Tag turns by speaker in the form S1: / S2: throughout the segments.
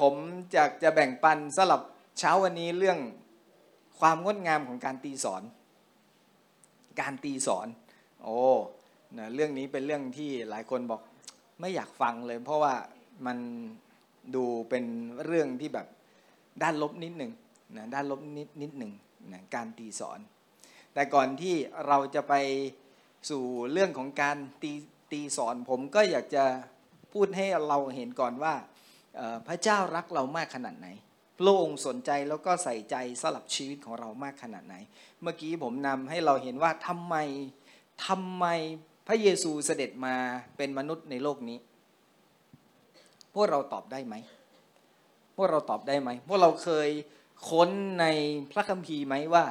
S1: ผมจะจะแบ่งปันสลับเช้าวันนี้เรื่องความงดงามของการตีสอน การตีสอน โอ้นะเรื่องนี้เป็นเรื่องที่หลายคนบอกไม่อยากฟังเลย เพราะว่ามันดูเป็นเรื่องที่แบบด้านลบนิดหนึ่งนะด้านลบนิดนิดหนึ่งนะการตีสอน แต่ก่อนที่เราจะไปสู่เรื่องของการตีตีสอน ผมก็อยากจะพูดให้เราเห็นก่อนว่า พระเจ้ารักเรามากขนาดไหน พระองค์สนใจแล้วก็ใส่ใจสลับชีวิตของเรามากขนาดไหน เมื่อกี้ผมนำให้เราเห็นว่าทำไมทำไมพระเยซูเสด็จมาเป็นมนุษย์ในโลกนี้ พวกเราตอบได้ไหม พวกเราตอบได้ไหม พวกเราเคยค้นในพระคัมภีร์ไหมว่า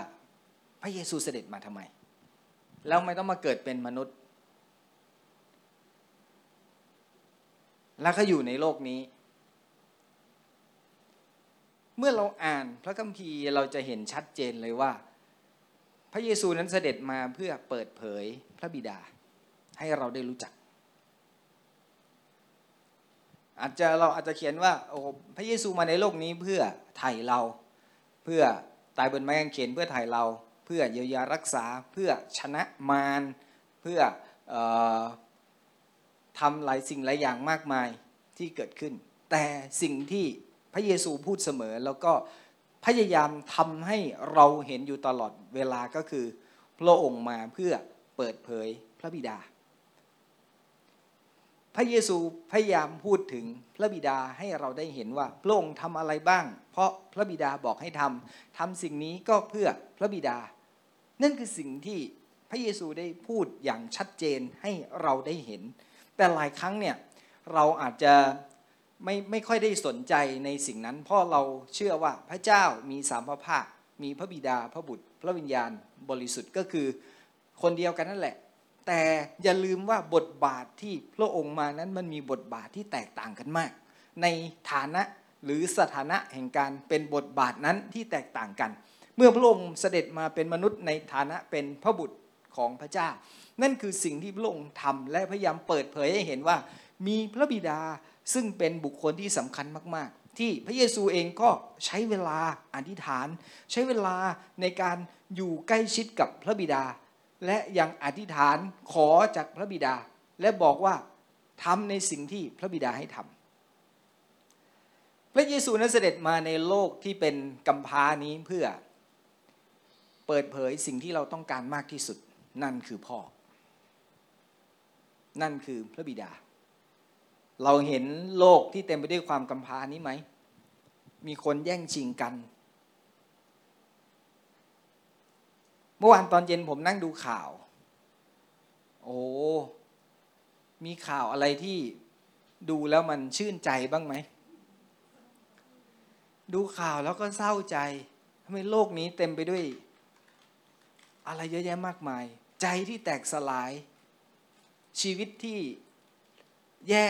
S1: พระเยซูเสด็จมาทำไม แล้วไม่ต้องมาเกิดเป็นมนุษย์ แล้วก็อยู่ในโลกนี้ เมื่อเราอ่านพระคัมภีร์เราจะเห็นชัดเจนเลยว่า พระเยซูนั้นเสด็จมาเพื่อเปิดเผยพระบิดา ให้เราได้รู้จัก อาจจะเราอาจจะเขียนว่าโอ้พระเยซูมาในโลกนี้เพื่อไถ่เรา เพื่อตายบนไม้กางเขนเพื่อไถ่เรา เพื่อเยียวยารักษาเพื่อชนะมารเพื่อออทำหลายสิ่งหลายอย่างมากมายที่เกิดขึ้น แต่สิ่งที่ พระเยซูพูดเสมอแล้วก็พยายามทำให้เราเห็นอยู่ตลอดเวลาก็คือ พระองค์มาเพื่อเปิดเผยพระบิดา พระเยซูพยายามพูดถึงพระบิดาให้เราได้เห็นว่าพระองค์ทำอะไรบ้าง เพราะพระบิดาบอกให้ทำทำสิ่งนี้ก็เพื่อพระบิดา นั่นคือสิ่งที่พระเยซูได้พูดอย่างชัดเจนให้เราได้เห็น แต่หลายครั้งเนี่ยเราอาจจะ ไม่ไม่ค่อยได้สนใจในสิ่งนั้น เพราะเราเชื่อว่าพระเจ้ามีสามพระภาค มีพระบิดาพระบุตร พระวิญญาณบริสุทธิ์ก็คือคนเดียวกันนั่นแหละ แต่อย่าลืมว่าบทบาทที่พระองค์มานั้นมันมีบทบาทที่แตกต่างกันมาก ในฐานะหรือสถานะแห่งการเป็นบทบาทนั้นที่แตกต่างกัน เมื่อพระองค์เสด็จมาเป็นมนุษย์ในฐานะเป็นพระบุตรของพระเจ้า นั่นคือสิ่งที่พระองค์ทำและพยายามเปิดเผยให้เห็นว่า มีพระบิดา ซึ่งเป็นบุคคลที่สำคัญมาก ๆ ที่พระเยซูเองก็ใช้เวลาอธิษฐาน ใช้เวลาในการอยู่ใกล้ชิดกับพระบิดา และยังอธิษฐานขอจากพระบิดา และบอกว่าทำในสิ่งที่พระบิดาให้ทำพระเยซูนั้นเสด็จมาในโลกที่เป็นกัมพานี้เพื่อเปิดเผยสิ่งที่เราต้องการมากที่สุด นั่นคือพ่อ นั่นคือพระบิดา เราเห็นโลกที่เต็มไปด้วยความกำพานี้ไหม มีคนแย่งชิงกัน เมื่อวานตอนเย็นผมนั่งดูข่าว โอ้ มีข่าวอะไรที่ดูแล้วมันชื่นใจบ้างไหม ดูข่าวแล้วก็เศร้าใจทำไมโลกนี้เต็มไปด้วย อะไรเยอะแยะมากมาย ใจที่แตกสลาย ชีวิตที่แย่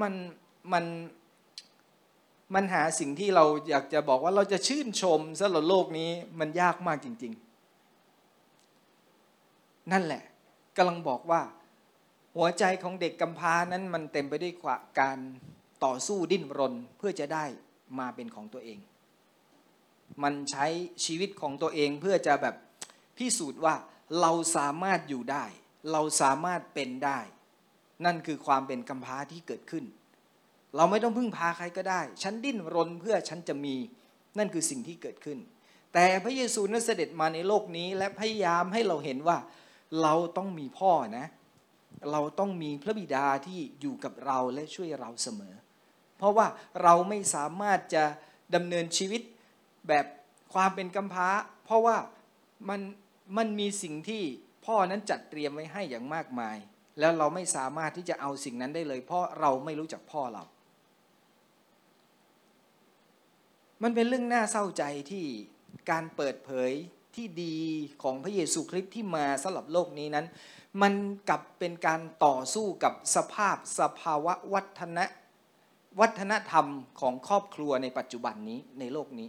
S1: มันมันมันหาสิ่งที่เราอยากจะบอกว่าเราจะชื่นชมสำหรับโลกนี้มันยากมากจริง ๆ นั่นแหละกำลังบอกว่า หัวใจของเด็กกำพร้านั้นมันเต็มไปด้วยการต่อสู้ดิ้นรนเพื่อจะได้มาเป็นของตัวเอง มันใช้ชีวิตของตัวเองเพื่อจะแบบพิสูจน์ว่าเราสามารถอยู่ได้ เราสามารถเป็นได้ นั่นคือความเป็นกำพร้าที่เกิดขึ้น เราไม่ต้องพึ่งพาใครก็ได้ ฉันดิ้นรนเพื่อฉันจะมี นั่นคือสิ่งที่เกิดขึ้น แต่พระเยซูนั้นเสด็จมาในโลกนี้ และพยายามให้เราเห็นว่า เราต้องมีพ่อนะ เราต้องมีพระบิดาที่อยู่กับเราและช่วยเราเสมอ เพราะว่าเราไม่สามารถจะดำเนินชีวิตแบบความเป็นกำพร้า เพราะว่ามันมันมีสิ่งที่พ่อนั้นจัดเตรียมไว้ให้อย่างมากมาย แล้วเราไม่สามารถที่จะเอาสิ่งนั้นได้เลย เพราะเราไม่รู้จักพ่อเรา มันเป็นเรื่องน่าเศร้าใจที่การเปิดเผยที่ดีของพระเยซูคริสต์ที่มาสำหรับโลกนี้นั้น มันกลับเป็นการต่อสู้กับสภาพสภาวะวัฒนะวัฒนธรรมของครอบครัวในปัจจุบันนี้ในโลกนี้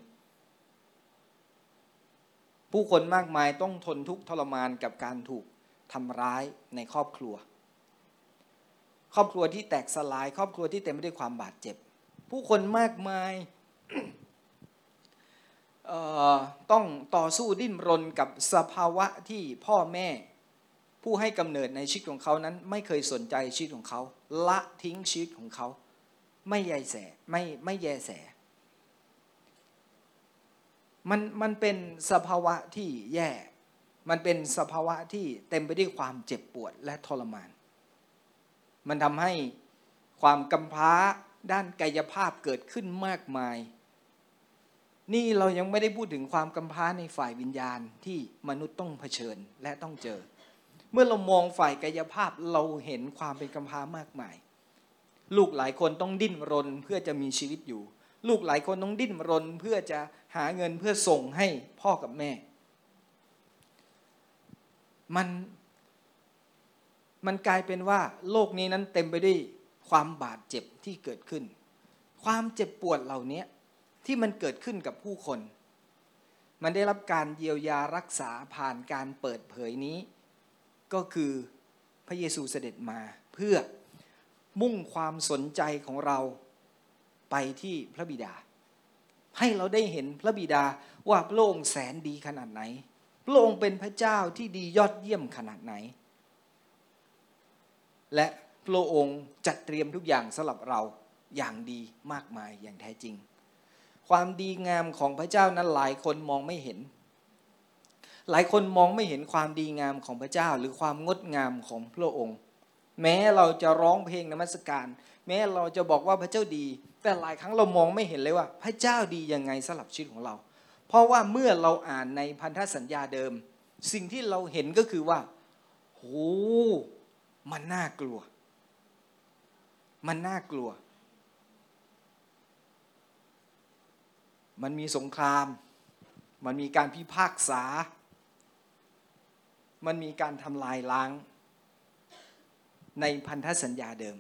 S1: ผู้คนมากมายต้องทนทุกข์ทรมานกับการถูกทำร้ายในครอบครัว ครอบครัวที่แตกสลาย ครอบครัวที่เต็มไปด้วยความบาดเจ็บ ผู้คนมากมายต้องต่อสู้ดิ้นรนกับสภาวะที่พ่อแม่ ผู้ให้กำเนิดในชีวิตของเขานั้น ไม่เคยสนใจชีวิตของเขา ละทิ้งชีวิตของเขา ไม่แยแสไม่ไม่แยแสมันมันเป็นสภาวะที่แย่ มันเป็นสภาวะที่เต็มไปด้วยความเจ็บปวดและทรมาน มันทำให้ความกำพร้าด้านกายภาพเกิดขึ้นมากมาย นี่เรายังไม่ได้พูดถึงความกำพร้าในฝ่ายวิญญาณที่มนุษย์ต้องเผชิญและต้องเจอ เมื่อเรามองฝ่ายกายภาพเราเห็นความเป็นกำพร้ามากมาย ลูกหลายคนต้องดิ้นรนเพื่อจะมีชีวิตอยู่ ลูกหลายคนต้องดิ้นรนเพื่อจะหาเงินเพื่อส่งให้พ่อกับแม่ มัน มันกลายเป็นว่าโลกนี้นั้นเต็มไปด้วยความบาดเจ็บที่เกิดขึ้น ความเจ็บปวดเหล่านี้ที่มันเกิดขึ้นกับผู้คน มันได้รับการเยียวยารักษาผ่านการเปิดเผยนี้ ก็คือพระเยซูเสด็จมาเพื่อมุ่งความสนใจของเราไปที่พระบิดา ให้เราได้เห็นพระบิดาว่าพระองค์แสนดีขนาดไหน พระองค์เป็นพระเจ้าที่ดียอดเยี่ยมขนาดไหน และพระองค์จัดเตรียมทุกอย่างสำหรับเราอย่างดีมากมายอย่างแท้จริง ความดีงามของพระเจ้านั้นหลายคนมองไม่เห็น หลายคนมองไม่เห็นความดีงามของพระเจ้า หรือความงดงามของพระองค์ แม้เราจะร้องเพลงนมัสการ แม้เราจะบอกว่าพระเจ้าดี แต่หลายครั้งเรามองไม่เห็นเลยว่า พระเจ้าดียังไงสำหรับชีวิตของเรา เพราะว่าเมื่อเราอ่านในพันธสัญญาเดิม สิ่งที่เราเห็นก็คือว่าโห มันน่ากลัว มันน่ากลัว มันมีสงคราม มันมีการพิพากษา มันมีการทำลายล้าง ในพันธสัญญาเดิม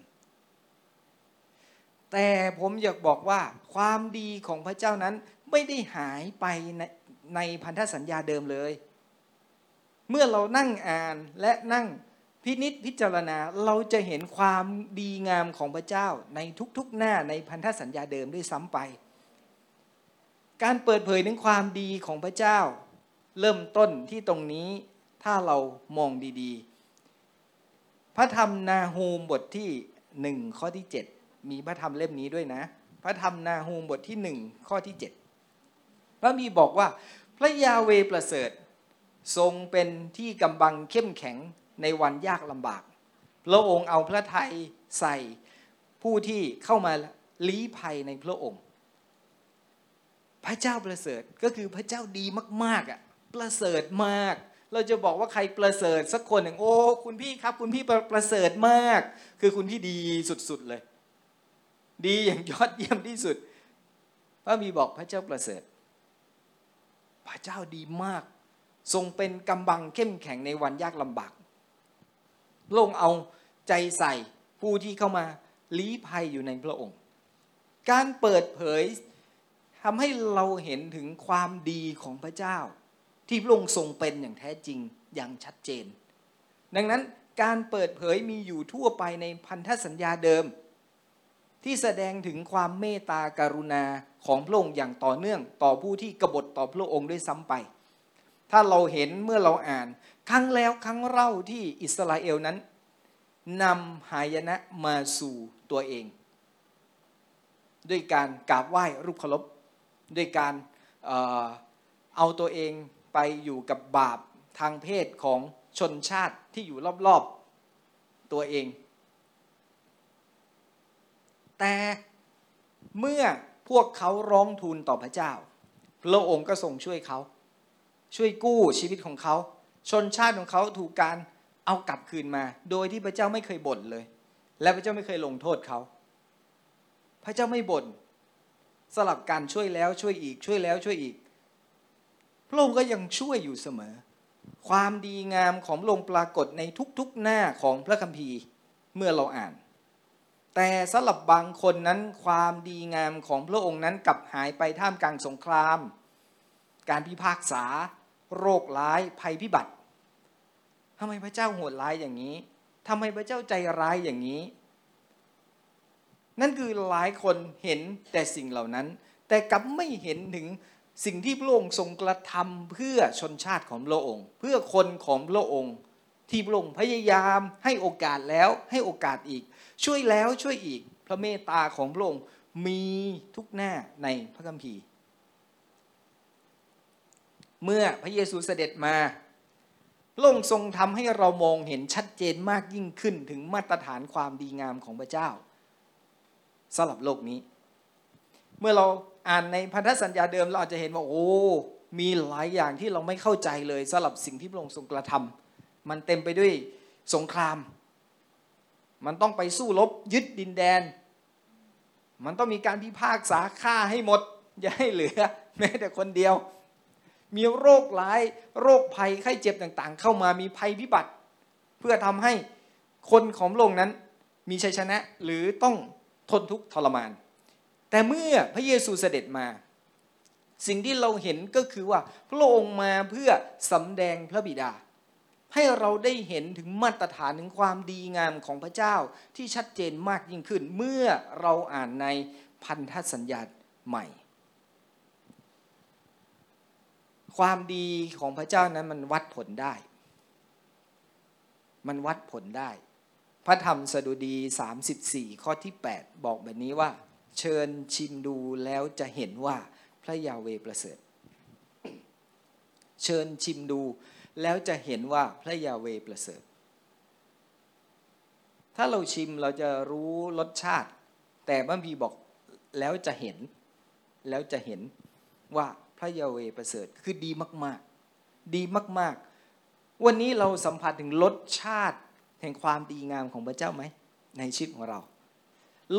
S1: แต่ผมอยากบอกว่าความดีของพระเจ้านั้นไม่ได้หายไปในในพันธสัญญาเดิมเลย เมื่อเรานั่งอ่านและนั่ง พินิษพิจารณาเราจะเห็นความดีงามของพระเจ้าในทุกๆหน้าในพันธสัญญาเดิมด้วยซ้ำไป การเปิดเผยถึงความดีของพระเจ้า เริ่มต้นที่ตรงนี้ถ้าเรามองดีๆ พระธรรมนาฮูมบทที่หนึ่งข้อที่ 7 มีพระธรรมเล่มนี้ด้วยนะ พระธรรมนาฮูมบทที่หนึ่งข้อที่เจ็ดพระมีบอกว่าพระยาเวประเสริฐ ทรงเป็นที่กำบังเข้มแข็ง ในวันยากลำบาก พระองค์เอาพระทัยใส่ผู้ที่เข้ามาลี้ภัยในพระองค์ พระเจ้าประเสริฐก็คือพระเจ้าดีมากๆอะประเสริฐมาก เราจะบอกว่าใครประเสริฐสักคนหนึ่งโอ้คุณพี่ครับ คุณพี่ประเสริฐมาก คือคุณพี่ดีสุดๆเลย ดีอย่างยอดเยี่ยมที่สุดพระมีบอกพระเจ้าประเสริฐ พระเจ้าดีมาก ทรงเป็นกำบังเข้มแข็งในวันยากลำบาก ลงค์เอาใจใส่ผู้ที่เข้ามาลี้ภัยอยู่ในพระองค์ การเปิดเผยทำให้เราเห็นถึงความดีของพระเจ้า ที่พระองค์ทรงเป็นอย่างแท้จริงอย่างชัดเจน ดังนั้นการเปิดเผยมีอยู่ทั่วไปในพันธสัญญาเดิม ที่แสดงถึงความเมตตาการุณาของพระองค์อย่างต่อเนื่อง ต่อผู้ที่กบฏต่อพระองค์ด้วยซ้ำไป ถ้าเราเห็นเมื่อเราอ่าน ครั้งแล้วครั้งเล่าที่อิสราเอลนั้นนำหายนะมาสู่ตัวเอง ด้วยการกราบไหว้รูปเคารพด้วยการเอเอาตัวเองไปอยู่กับบาปทางเพศของชนชาติที่อยู่รอบๆตัวเอง แต่เมื่อพวกเขาร้องทูลต่อพระเจ้า พระองค์ก็ทรงช่วยเขา ช่วยกู้ชีวิตของเขา ชนชาติของเขาถูกการเอากลับคืนมา โดยที่พระเจ้าไม่เคยบ่นเลย และพระเจ้าไม่เคยลงโทษเขา พระเจ้าไม่บ่นสลับการช่วยแล้วช่วยอีกช่วยแล้วช่วยอีก พระองค์ก็ยังช่วยอยู่เสมอ ความดีงามของพระองค์ปรากฏในทุกๆหน้าของพระคัมภีร์เมื่อเราอ่าน แต่สำหรับบางคนนั้นความดีงามของพระองค์นั้นกลับหายไปท่ามกลางสงคราม การพิพากษา โรคร้ายภัยพิบัติ ทำไมพระเจ้าโหดร้ายอย่างนี้ทำไมพระเจ้าใจร้ายอย่างนี้ นั่นคือหลายคนเห็นแต่สิ่งเหล่านั้น แต่กลับไม่เห็นถึงสิ่งที่พระองค์ทรงกระทำเพื่อชนชาติของพระองค์ เพื่อคนของพระองค์ ที่พระองค์พยายามให้โอกาสแล้วให้โอกาสอีก ช่วยแล้วช่วยอีกพระเมตตาของพระองค์มีทุกหน้าในพระคัมภีร์ เมื่อพระเยซูเสด็จมา พระองค์ทรงทำให้เรามองเห็นชัดเจนมากยิ่งขึ้นถึงมาตรฐานความดีงามของพระเจ้าสำหรับโลกนี้ เมื่อเราอ่านในพันธสัญญาเดิมเราอาจจะเห็นว่าโอ้มีหลายอย่างที่เราไม่เข้าใจเลยสำหรับสิ่งที่พระองค์ทรงกระทำมันเต็มไปด้วยสงคราม มันต้องไปสู้รบยึดดินแดน มันต้องมีการพิพากษาฆ่าให้หมด อย่าให้เหลือ แม้แต่คนเดียว มีโรคร้ายโรคภัยไข้เจ็บต่างๆ เข้ามามีภัยพิบัติ เพื่อทำให้คนของโลกนั้นมีชัยชนะหรือต้องทนทุกข์ทรมาน แต่เมื่อพระเยซูเสด็จมา สิ่งที่เราเห็นก็คือว่าพระองค์มาเพื่อสำแดงพระบิดา ให้เราได้เห็นถึงมาตรฐานถึงความดีงามของพระเจ้าที่ชัดเจนมากยิ่งขึ้น เมื่อเราอ่านในพันธสัญญาใหม่ ความดีของพระเจ้านั้นมันวัดผลได้ มันวัดผลได้ พระธรรมสดุดี 34 ข้อที่ 8 บอกแบบนี้ว่า เชิญชิมดูแล้วจะเห็นว่าพระยาเวประเสริฐ เชิญชิมดูแล้วจะเห็นว่าพระยาเวประเสริฐ ถ้าเราชิมเราจะรู้รสชาติ แต่บัมพีบอกแล้วจะเห็น แล้วจะเห็นว่า พระยาเวประเสริฐคือดีมากๆ ดีมากๆ วันนี้เราสัมผัสถึงรสชาติแห่งความดีงามของพระเจ้าไหม ในชีวิตของเรา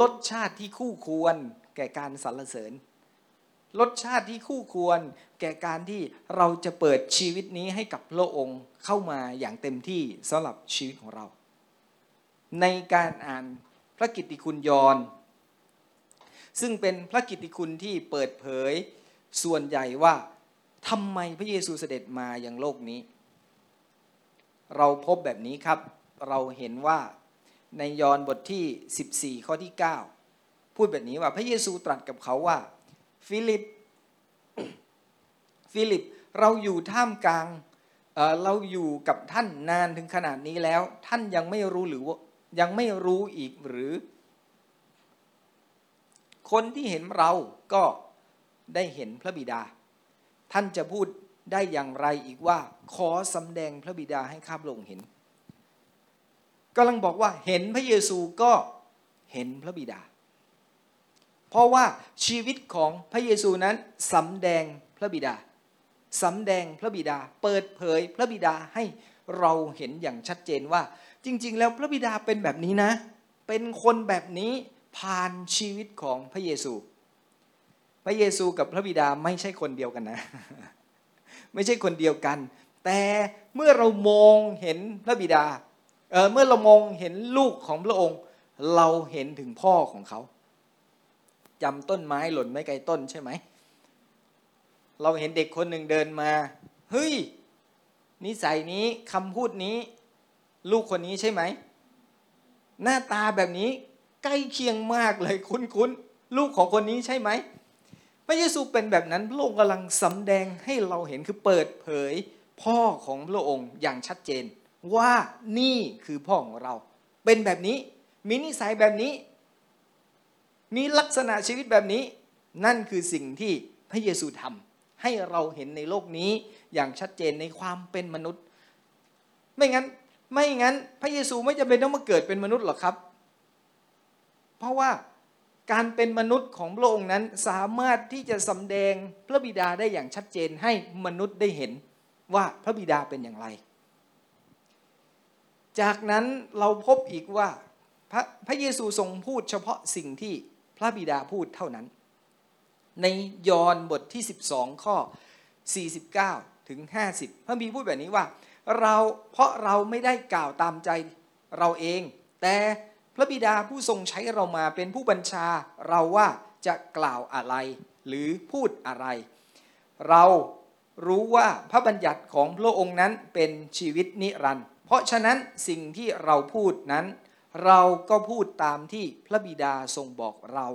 S1: รสชาติที่คู่ควรแก่การสรรเสริญ รสชาติที่คู่ควรแก่การที่เราจะเปิดชีวิตนี้ให้กับพระองค์เข้ามาอย่างเต็มที่สำหรับชีวิตของเรา ในการอ่านพระกิตติคุณยอนซึ่งเป็นพระกิตติคุณที่เปิดเผย ส่วนใหญ่ว่าทำไมพระเยซูเสด็จมาอย่างโลกนี้ เราพบแบบนี้ครับ เราเห็นว่าในยอห์นบทที่ 14 ข้อที่ 9 พูดแบบนี้ว่าพระเยซูตรัสกับเขาว่า ฟิลิป ฟิลิปเราอยู่ท่ามกลางเเราอยู่กับท่านนานถึงขนาดนี้แล้ว ท่านยังไม่รู้หรือยังไม่รู้อีกหรือ คนที่เห็นเราก็ ได้เห็นพระบิดา ท่านจะพูดได้อย่างไรอีกว่า ขอสำแดงพระบิดาให้ข้าพระองค์เห็นกำลังบอกว่าเห็นพระเยซูก็เห็นพระบิดา เพราะว่าชีวิตของพระเยซูนั้นสำแดงพระบิดาสำแดงพระบิดา เปิดเผยพระบิดาให้เราเห็นอย่างชัดเจนว่า จริง ๆ แล้วพระบิดาเป็นแบบนี้นะ เป็นคนแบบนี้ผ่านชีวิตของพระเยซู ระเยซูกับพระบิดาไม่ใช่คนเดียวกันนะ ไม่ใช่คนเดียวกัน แต่เมื่อเรามองเห็นพระบิดาเเมื่อเรามองเห็นลูกของพระองค์ เราเห็นถึงพ่อของเขาจำต้นไม้หล่นไม่ไกลต้นใช่ไหม เราเห็นเด็กคนหนึ่งเดินมา เฮ้ย นิสัยนี้คำพูดนี้ ลูกคนนี้ใช่ไหม หน้าตาแบบนี้ใกล้เคียงมากเลยคุ้นๆ ลูกของคนนี้ใช่ไหม พระเยซูเป็นแบบนั้นพระองค์กำลังสำแดงให้เราเห็นคือเปิดเผยพ่อของพระองค์อย่างชัดเจน ว่านี่คือพ่อของเรา เป็นแบบนี้มีนิสัยแบบนี้ มีลักษณะชีวิตแบบนี้ นั่นคือสิ่งที่พระเยซูทำให้เราเห็นในโลกนี้อย่างชัดเจนในความเป็นมนุษย์ ไม่งั้นไม่งั้น พระเยซูไม่จำเป็นต้องมาเกิดเป็นมนุษย์หรอกครับ เพราะว่า การเป็นมนุษย์ของพระองค์นั้นสามารถที่จะสำแดงพระบิดาได้อย่างชัดเจนให้มนุษย์ได้เห็นว่าพระบิดาเป็นอย่างไร จากนั้นเราพบอีกว่าพระพระเยซูทรงพูดเฉพาะสิ่งที่พระบิดาพูดเท่านั้น ในยอห์นบทที่ 12 ข้อ 49 ถึง 50 พระบีพูดแบบนี้ว่า เราเพราะเราไม่ได้กล่าวตามใจเราเอง แต่ ระบิดาผู้ทรงใช้เรามาเป็นผู้บัญชาเราว่าจะกล่าวอะไร หรือพูดอะไร เรารู้ว่าพระบัญญัติของพระองค์นั้นเป็นชีวิตนิรันดร์เพราะฉะนั้นสิ่งที่เราพูดนั้น เราก็พูดตามที่พระบิดาทรงบอกเรา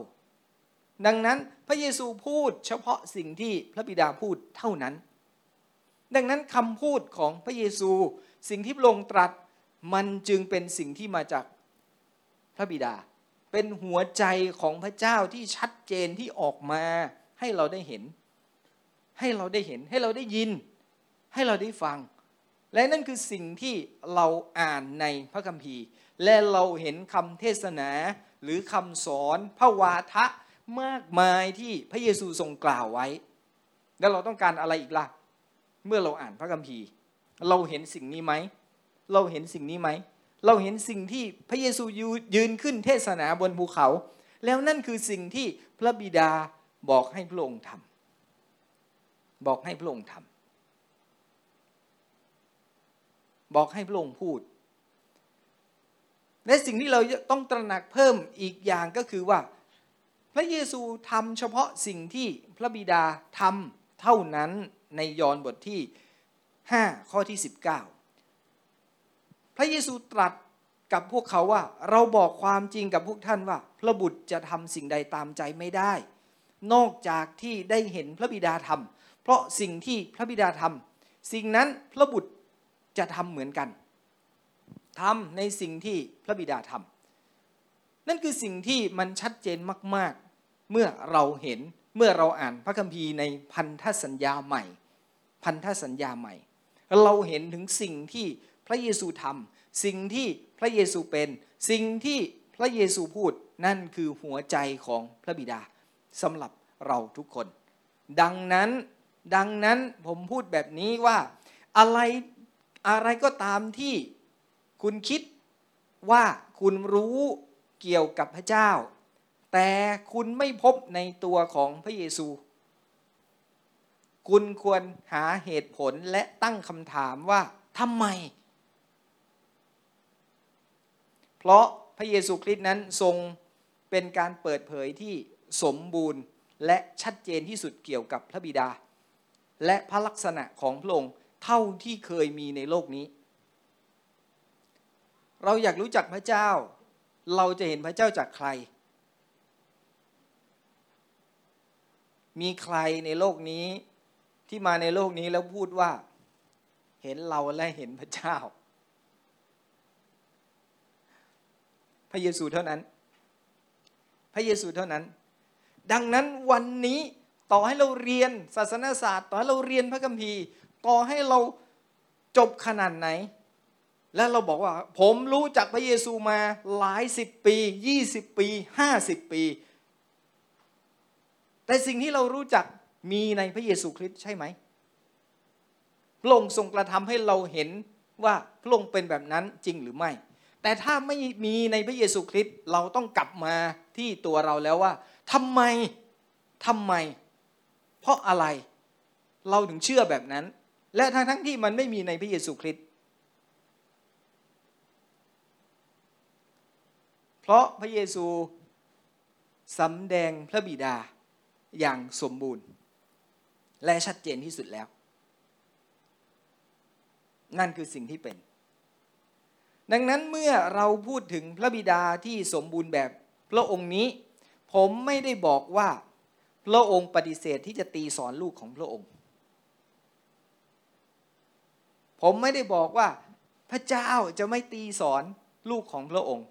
S1: ดังนั้นพระเยซูพูดเฉพาะสิ่งที่พระบิดาพูดเท่านั้น ดังนั้นคำพูดของพระเยซู สิ่งที่พระองค์ตรัสมันจึงเป็นสิ่งที่มาจาก พระบิดา เป็นหัวใจของพระเจ้าที่ชัดเจนที่ออกมา ให้เราได้เห็น ให้เราได้เห็น ให้เราได้ยิน ให้เราได้ฟัง และนั่นคือสิ่งที่เราอ่านในพระคัมภีร์ และเราเห็นคำเทศนาหรือคำสอนพระวาทะมากมายที่พระเยซูทรงกล่าวไว้ แล้วเราต้องการอะไรอีกล่ะ เมื่อเราอ่านพระคัมภีร์ เราเห็นสิ่งนี้ไหม เราเห็นสิ่งนี้ไหม เราเห็นสิ่งที่พระเยซูยืนขึ้นเทศนาบนภูเขา แล้วนั่นคือสิ่งที่พระบิดาบอกให้พระองค์ทำบอกให้พระองค์ทำบอกให้พระองค์พูด และสิ่งที่เราต้องตระหนักเพิ่มอีกอย่างก็คือว่า พระเยซูทำเฉพาะสิ่งที่พระบิดาทำเท่านั้นในยอห์นบทที่ 5 ข้อที่ 19 พระเยซูตรัสกับพวกเขาว่า เราบอกความจริงกับพวกท่านว่า พระบุตรจะทำสิ่งใดตามใจไม่ได้ นอกจากที่ได้เห็นพระบิดาทำเพราะสิ่งที่พระบิดาทำสิ่งนั้นพระบุตรจะทำเหมือนกันทำในสิ่งที่พระบิดาทำนั่นคือสิ่งที่มันชัดเจนมาก ๆ เมื่อเราเห็นเมื่อเราอ่านพระคัมภีร์ในพันธสัญญาใหม่ พันธสัญญาใหม่ เราเห็นถึงสิ่งที่ พระเยซูทำสิ่งที่พระเยซูเป็น สิ่งที่พระเยซูพูดนั่นคือหัวใจของพระบิดาสำหรับเราทุกคน ดังนั้นดังนั้นผมพูดแบบนี้ว่าอะไรอะไรก็ตามที่คุณคิดว่าคุณรู้เกี่ยวกับพระเจ้า แต่คุณไม่พบในตัวของพระเยซู คุณควรหาเหตุผลและตั้งคำถามว่าทำไม เพราะพระเยซูคริสต์นั้นทรงเป็นการเปิดเผยที่สมบูรณ์และชัดเจนที่สุดเกี่ยวกับพระบิดา และพระลักษณะของพระองค์เท่าที่เคยมีในโลกนี้ เราอยากรู้จักพระเจ้า เราจะเห็นพระเจ้าจากใคร มีใครในโลกนี้ที่มาในโลกนี้แล้วพูดว่า เห็นเราและเห็นพระเจ้า พระเยซูเท่านั้น พระเยซูเท่านั้น ดังนั้นวันนี้ต่อให้เราเรียนศาสนาศาสตร์ ต่อให้เราเรียนพระคัมภีร์ ต่อให้เราจบขนาดไหน และเราบอกว่า ผมรู้จักพระเยซูมาหลายสิบปียี่สิบปีห้าสิบปี แต่สิ่งที่เรารู้จักมีในพระเยซูคริสต์ใช่ไหมพระองค์ทรงกระทำให้เราเห็นว่าพระองค์เป็นแบบนั้นจริงหรือไม่ แต่ถ้าไม่มีในพระเยซูคริสต์เราต้องกลับมาที่ตัวเราแล้วว่าทำไมทำไม เพราะอะไรเราถึงเชื่อแบบนั้น และทั้งทั้งที่มันไม่มีในพระเยซูคริสต์เพราะพระเยซูสำแดงพระบิดาอย่างสมบูรณ์ และชัดเจนที่สุดแล้ว นั่นคือสิ่งที่เป็น ดังนั้นเมื่อเราพูดถึงพระบิดาที่สมบูรณ์แบบพระองค์นี้ ผมไม่ได้บอกว่าพระองค์ปฏิเสธที่จะตีสอนลูกของพระองค์ ผมไม่ได้บอกว่าพระเจ้าจะไม่ตีสอนลูกของพระองค์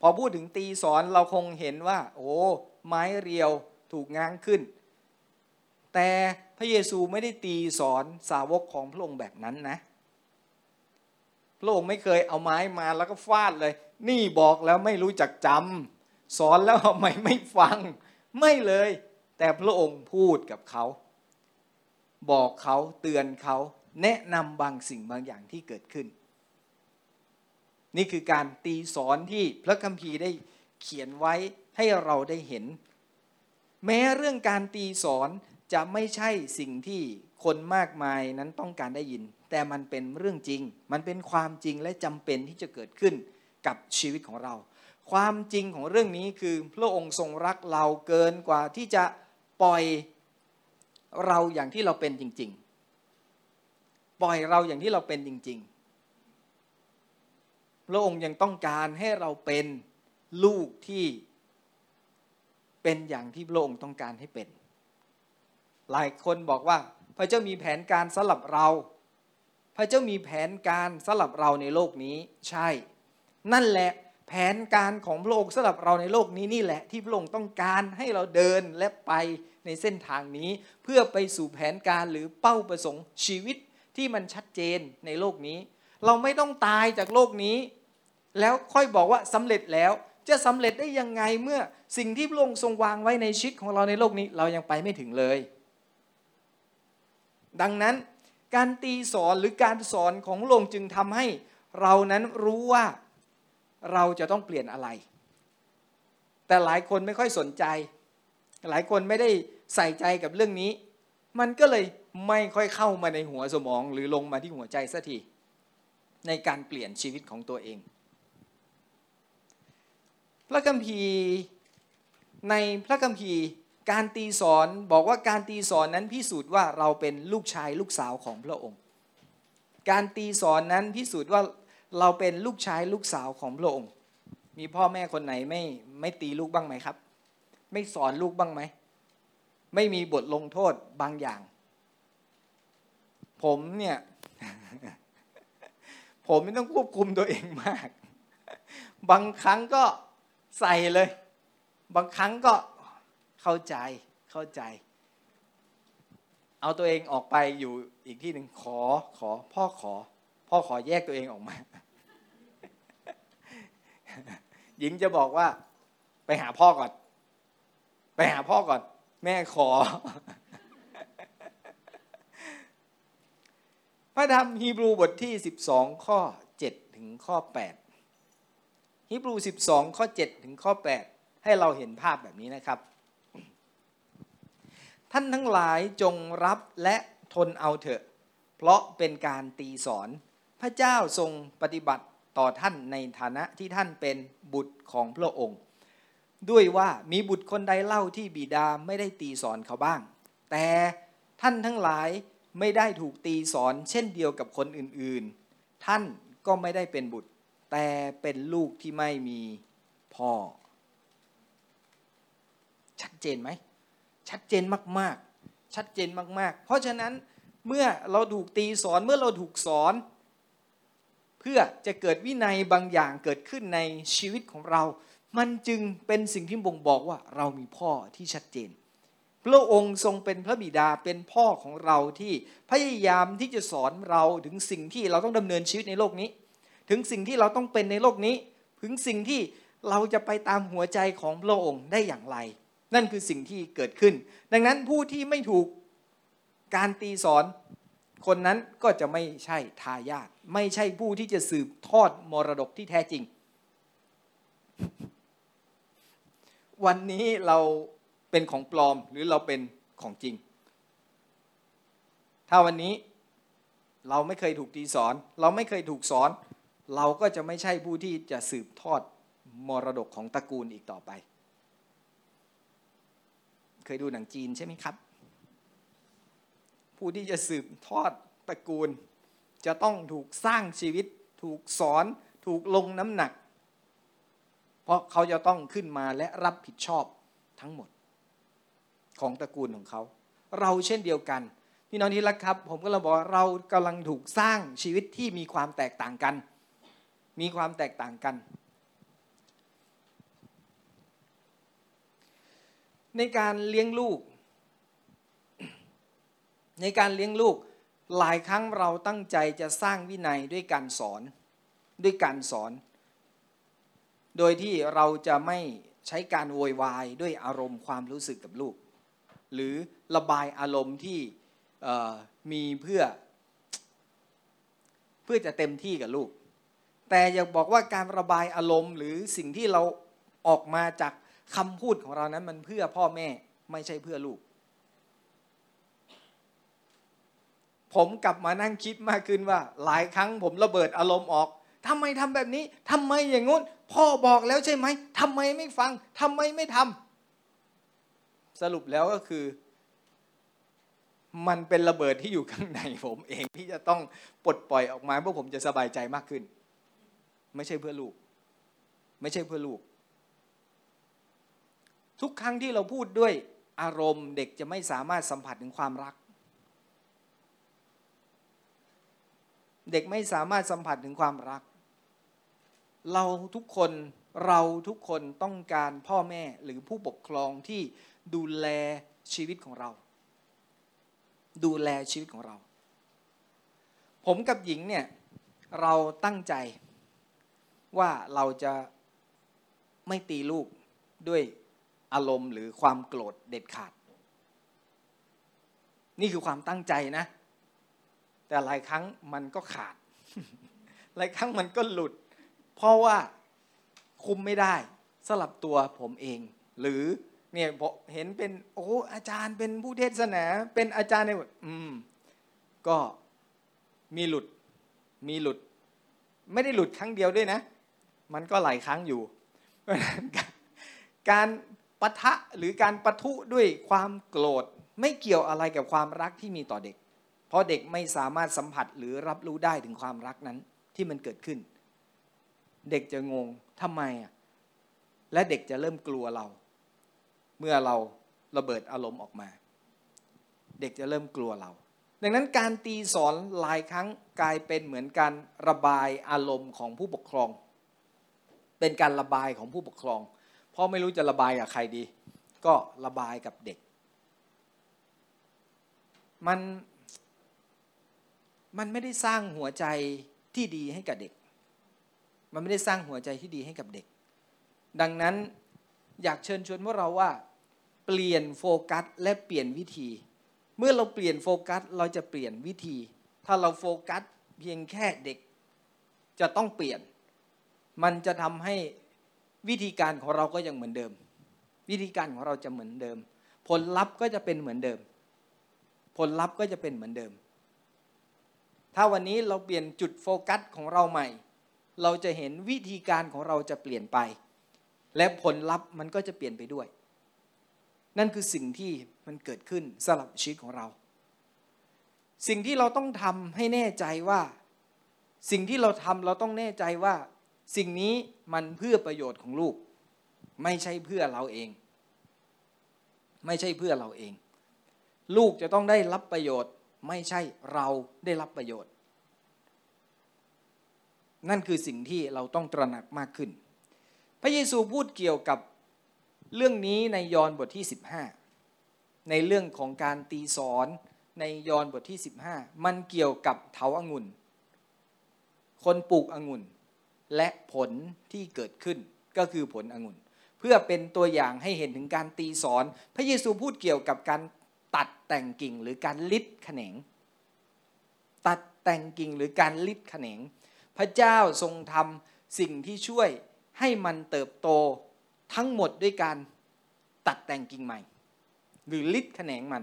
S1: พอพูดถึงตีสอนเราคงเห็นว่า โอ้ไม้เรียวถูกง้างขึ้น แต่พระเยซูไม่ได้ตีสอนสาวกของพระองค์แบบนั้นนะ พระองค์ไม่เคยเอาไม้มาแล้วก็ฟาดเลย นี่บอกแล้วไม่รู้จักจำสอนแล้วทำไมไม่ฟัง ไม่เลย แต่พระองค์พูดกับเขา บอกเขาเตือนเขา แนะนำบางสิ่งบางอย่างที่เกิดขึ้น นี่คือการตีสอนที่พระคัมภีร์ได้เขียนไว้ให้เราได้เห็น แม้เรื่องการตีสอนจะไม่ใช่สิ่งที่ คนมากมายนั้นต้องการได้ยิน แต่มันเป็นเรื่องจริง มันเป็นความจริงและจำเป็นที่จะเกิดขึ้นกับชีวิตของเรา ความจริงของเรื่องนี้คือพระองค์ทรงรักเราเกินกว่าที่จะปล่อยเราอย่างที่เราเป็นจริง ๆ ปล่อยเราอย่างที่เราเป็นจริง ๆ พระองค์ยังต้องการให้เราเป็นลูกที่เป็นอย่างที่พระองค์ต้องการให้เป็น หลายคนบอกว่า พระเจ้ามีแผนการสำหรับเรา พระเจ้ามีแผนการสำหรับเราในโลกนี้ใช่ นั่นแหละแผนการของพระองค์สำหรับเราในโลกนี้นี่แหละ ที่พระองค์ต้องการให้เราเดินและไปในเส้นทางนี้ เพื่อไปสู่แผนการหรือเป้าประสงค์ชีวิตที่มันชัดเจนในโลกนี้ เราไม่ต้องตายจากโลกนี้ แล้วค่อยบอกว่าสำเร็จแล้วจะสำเร็จได้ยังไงเมื่อสิ่งที่พระองค์ทรงวางไว้ในชีวิตของเราในโลกนี้ เรายังไปไม่ถึงเลย ดังนั้นการตีสอนหรือการสอนของพระองจึงทำให้เรานั้นรู้ว่าเราจะต้องเปลี่ยนอะไร แต่หลายคนไม่ค่อยสนใจ หลายคนไม่ได้ใส่ใจกับเรื่องนี้ มันก็เลยไม่ค่อยเข้ามาในหัวสมอง หรือลงมาที่หัวใจสักทีในการเปลี่ยนชีวิตของตัวเอง พระคัมภีร์ในพระคัมภีร์ การตีสอนบอกว่าการตีสอนนั้นพิสูจน์ว่าเราเป็นลูกชายลูกสาวของพระองค์ การตีสอนนั้นพิสูจน์ว่าเราเป็นลูกชายลูกสาวของพระองค์ มีพ่อแม่คนไหนไม่ไม่ตีลูกบ้างไหมครับ ไม่สอนลูกบ้างไหม ไม่มีบทลงโทษบางอย่าง ผมเนี่ย ผมไม่ต้องควบคุมตัวเองมาก บางครั้งก็ใส่เลย บางครั้งก็ เข้าใจเข้าใจ เอาตัวเองออกไปอยู่อีกที่หนึ่งขอขอ พ่อขอ พ่อขอแยกตัวเองออกมา หญิงจะบอกว่า ไปหาพ่อก่อน ไปหาพ่อก่อน แม่ขอ พระธรรมฮีบรูบทที่ 12 ข้อ 7 ถึงข้อ 8ฮีบรู 12 ข้อ 7 ถึงข้อ 8 ให้เราเห็นภาพแบบนี้นะครับ ท่านทั้งหลายจงรับและทนเอาเถอะ เพราะเป็นการตีสอน พระเจ้าทรงปฏิบัติต่อท่านในฐานะที่ท่านเป็นบุตรของพระองค์ ด้วยว่ามีบุตรคนใดเล่าที่บิดาไม่ได้ตีสอนเขาบ้าง แต่ท่านทั้งหลายไม่ได้ถูกตีสอนเช่นเดียวกับคนอื่นๆ ท่านก็ไม่ได้เป็นบุตร แต่เป็นลูกที่ไม่มีพ่อ ชัดเจนไหม ชัดเจนมากๆ ชัดเจนมาก ๆ เพราะฉะนั้นเมื่อเราถูกตีสอนเมื่อเราถูกสอน เพื่อจะเกิดวินัยบางอย่างเกิดขึ้นในชีวิตของเรา มันจึงเป็นสิ่งที่บ่งบอกว่าเรามีพ่อที่ชัดเจน พระองค์ทรงเป็นพระบิดาเป็นพ่อของเราที่พยายามที่จะสอนเราถึงสิ่งที่เราต้องดำเนินชีวิตในโลกนี้ ถึงสิ่งที่เราต้องเป็นในโลกนี้ ถึงสิ่งที่เราจะไปตามหัวใจของพระองค์ได้อย่างไร นั่นคือสิ่งที่เกิดขึ้น ดังนั้นผู้ที่ไม่ถูกการตีสอนคนนั้นก็จะไม่ใช่ทายาทไม่ใช่ผู้ที่จะสืบทอดมรดกที่แท้จริง วันนี้เราเป็นของปลอมหรือเราเป็นของจริง ถ้าวันนี้เราไม่เคยถูกตีสอน เราไม่เคยถูกสอน เราก็จะไม่ใช่ผู้ที่จะสืบทอดมรดกของตระกูลอีกต่อไป เคยดูหนังจีนใช่ไหมครับ ผู้ที่จะสืบทอดตระกูล จะต้องถูกสร้างชีวิต ถูกสอน ถูกลงน้ำหนัก เพราะเขาจะต้องขึ้นมาและรับผิดชอบทั้งหมด ของตระกูลของเขา เราเช่นเดียวกันพี่น้องที่รักครับ ผมก็เลยบอกเรากำลังถูกสร้างชีวิตที่มีความแตกต่างกัน มีความแตกต่างกัน ในการเลี้ยงลูก ในการเลี้ยงลูกหลายครั้งเราตั้งใจจะสร้างวินัยด้วยการสอนด้วยการสอน โดยที่เราจะไม่ใช้การโวยวายด้วยอารมณ์ความรู้สึกกับลูก หรือระบายอารมณ์ที่มีเพื่อ เพื่อจะเต็มที่กับลูก แต่อยากบอกว่าการระบายอารมณ์หรือสิ่งที่เราออกมาจาก คำพูดของเรานั้นมันเพื่อพ่อแม่ไม่ใช่เพื่อลูก ผมกลับมานั่งคิดมากขึ้นว่า หลายครั้งผมระเบิดอารมณ์ออกทำไมทำแบบนี้ทำไมอย่างงู้น พ่อบอกแล้วใช่ไหมทำไมไม่ฟังทำไมไม่ทำสรุปแล้วก็คือ มันเป็นระเบิดที่อยู่ข้างในผมเองที่จะต้องปลดปล่อยออกมาเพื่อผมจะสบายใจมากขึ้น ไม่ใช่เพื่อลูก ไม่ใช่เพื่อลูก ทุกครั้งที่เราพูดด้วยอารมณ์เด็กจะไม่สามารถสัมผัสถึงความรัก เด็กไม่สามารถสัมผัสถึงความรัก เราทุกคนเราทุกคนต้องการพ่อแม่หรือผู้ปกครองที่ดูแลชีวิตของเรา ดูแลชีวิตของเรา ผมกับหญิงเนี่ยเราตั้งใจว่าเราจะไม่ตีลูกด้วย อารมณ์หรือความโกรธเด็ดขาด นี่คือความตั้งใจนะ แต่หลายครั้งมันก็ขาด หลายครั้งมันก็หลุด เพราะว่าคุมไม่ได้สลับตัวผมเอง หรือเนี่ยเห็นเป็นโอ้อาจารย์เป็นผู้เทศนา เป็นอาจารย์ในอืมก็มีหลุดมีหลุด ไม่ได้หลุดครั้งเดียวด้วยนะ มันก็หลายครั้งอยู่ การ ปะทะหรือการประทุด้วยความโกรธไม่เกี่ยวอะไรกับความรักที่มีต่อเด็ก เพราะเด็กไม่สามารถสัมผัสหรือรับรู้ได้ถึงความรักนั้นที่มันเกิดขึ้น เด็กจะงงทำไมอะและเด็กจะเริ่มกลัวเรา เมื่อเราระเบิดอารมณ์ออกมา เด็กจะเริ่มกลัวเรา ดังนั้นการตีสอนหลายครั้งกลายเป็นเหมือนการระบายอารมณ์ของผู้ปกครอง เป็นการระบายของผู้ปกครอง พราะไม่รู้จะระบายกับใครดี ก็ระบายกับเด็ก มันมันไม่ได้สร้างหัวใจที่ดีให้กับเด็ก มันไม่ได้สร้างหัวใจที่ดีให้กับเด็ก ดังนั้นอยากเชิญชวนพวกเราว่า เปลี่ยนโฟกัสและเปลี่ยนวิธี เมื่อเราเปลี่ยนโฟกัสเราจะเปลี่ยนวิธี ถ้าเราโฟกัสเพียงแค่เด็ก จะต้องเปลี่ยน มันจะทำให้ วิธีการของเราก็ยังเหมือนเดิม วิธีการของเราจะเหมือนเดิม ผลลัพธ์ก็จะเป็นเหมือนเดิม ผลลัพธ์ก็จะเป็นเหมือนเดิม ถ้าวันนี้เราเปลี่ยนจุดโฟกัสของเราใหม่ เราจะเห็นวิธีการของเราจะเปลี่ยนไป และผลลัพธ์มันก็จะเปลี่ยนไปด้วย นั่นคือสิ่งที่มันเกิดขึ้นสำหรับชีวิตของเรา สิ่งที่เราต้องทำให้แน่ใจว่า สิ่งที่เราทำเราต้องแน่ใจว่า สิ่งนี้มันเพื่อประโยชน์ของลูก ไม่ใช่เพื่อเราเอง ไม่ใช่เพื่อเราเอง ลูกจะต้องได้รับประโยชน์ ไม่ใช่เราได้รับประโยชน์ นั่นคือสิ่งที่เราต้องตระหนักมากขึ้น พระเยซูพูดเกี่ยวกับเรื่องนี้ในยอห์นบทที่ 15 ในเรื่องของการตีสอนในยอห์นบทที่ 15 มันเกี่ยวกับเถาอางุ่น คนปลูกองุ่น และผลที่เกิดขึ้นก็คือผลองุ่น เพื่อเป็นตัวอย่างให้เห็นถึงการตีสอน พระเยซูพูดเกี่ยวกับการตัดแต่งกิ่งหรือการลิดแขนง ตัดแต่งกิ่งหรือการลิดแขนง พระเจ้าทรงทำสิ่งที่ช่วยให้มันเติบโตทั้งหมดด้วยการตัดแต่งกิ่งใหม่ หรือลิดแขนงมัน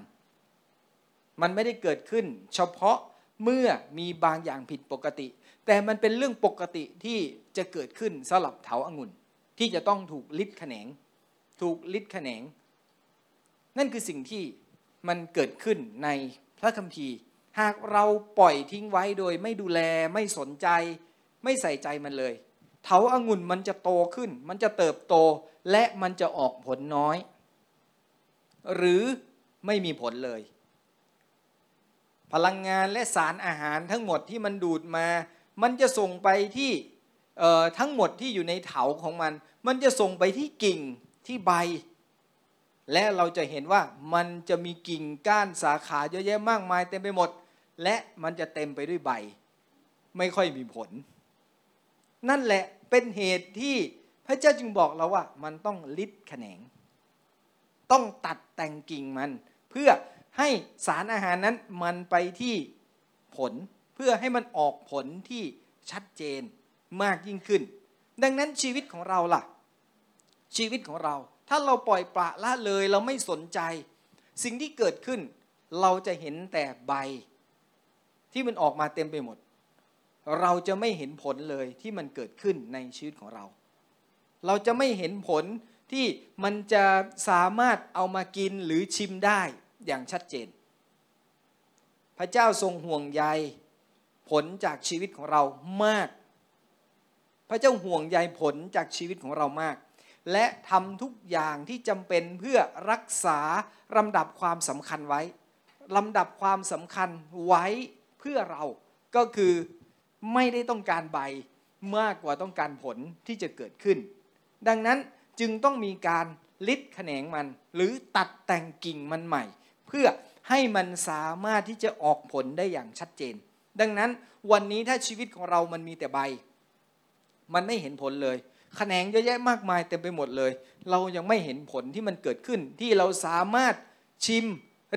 S1: มันไม่ได้เกิดขึ้น เฉพาะเมื่อมีบางอย่างผิดปกติ แต่มันเป็นเรื่องปกติที่จะเกิดขึ้นสลับเถาอางุ่น ที่จะต้องถูกลิดแขนง ถูกลิดแขนง นั่นคือสิ่งที่มันเกิดขึ้นในพระคัมภีร์ หากเราปล่อยทิ้งไว้โดยไม่ดูแลไม่สนใจ ไม่ใส่ใจมันเลย เถาอางุ่นมันจะโตขึ้น มันจะเติบโตและมันจะออกผลน้อย หรือไม่มีผลเลย พลังงานและสารอาหารทั้งหมดที่มันดูดมา มันจะส่งไปที่ทั้งหมดที่อยู่ในเถาของมัน มันจะส่งไปที่กิ่งที่ใบ และเราจะเห็นว่ามันจะมีกิ่งก้านสาขาเยอะแยะมากมายเต็มไปหมด และมันจะเต็มไปด้วยใบ ไม่ค่อยมีผล นั่นแหละเป็นเหตุที่พระเจ้าจึงบอกเราว่า มันต้องลิดแขนง ต้องตัดแต่งกิ่งมัน เพื่อให้สารอาหารนั้นมันไปที่ผล เพื่อให้มันออกผลที่ชัดเจนมากยิ่งขึ้น ดังนั้นชีวิตของเราล่ะ ชีวิตของเรา ถ้าเราปล่อยปละละเลยเราไม่สนใจ สิ่งที่เกิดขึ้น เราจะเห็นแต่ใบ ที่มันออกมาเต็มไปหมด เราจะไม่เห็นผลเลยที่มันเกิดขึ้นในชีวิตของเรา เราจะไม่เห็นผลที่มันจะสามารถเอามากินหรือชิมได้อย่างชัดเจน พระเจ้าทรงห่วงใย ผลจากชีวิตของเรามาก พระเจ้าห่วงใยผลจากชีวิตของเรามาก และทำทุกอย่างที่จำเป็นเพื่อรักษาลำดับความสำคัญไว้ลำดับความสำคัญไว้เพื่อเราก็คือไม่ได้ต้องการใบมากกว่าต้องการผลที่จะเกิดขึ้น ดังนั้นจึงต้องมีการลิดแขนงมัน หรือตัดแต่งกิ่งมันใหม่ เพื่อให้มันสามารถที่จะออกผลได้อย่างชัดเจน ดังนั้นวันนี้ถ้าชีวิตของเรามันมีแต่ใบ มันไม่เห็นผลเลยแขนงเยอะแยะมากมายเต็มไปหมดเลย เรายังไม่เห็นผลที่มันเกิดขึ้น ที่เราสามารถชิม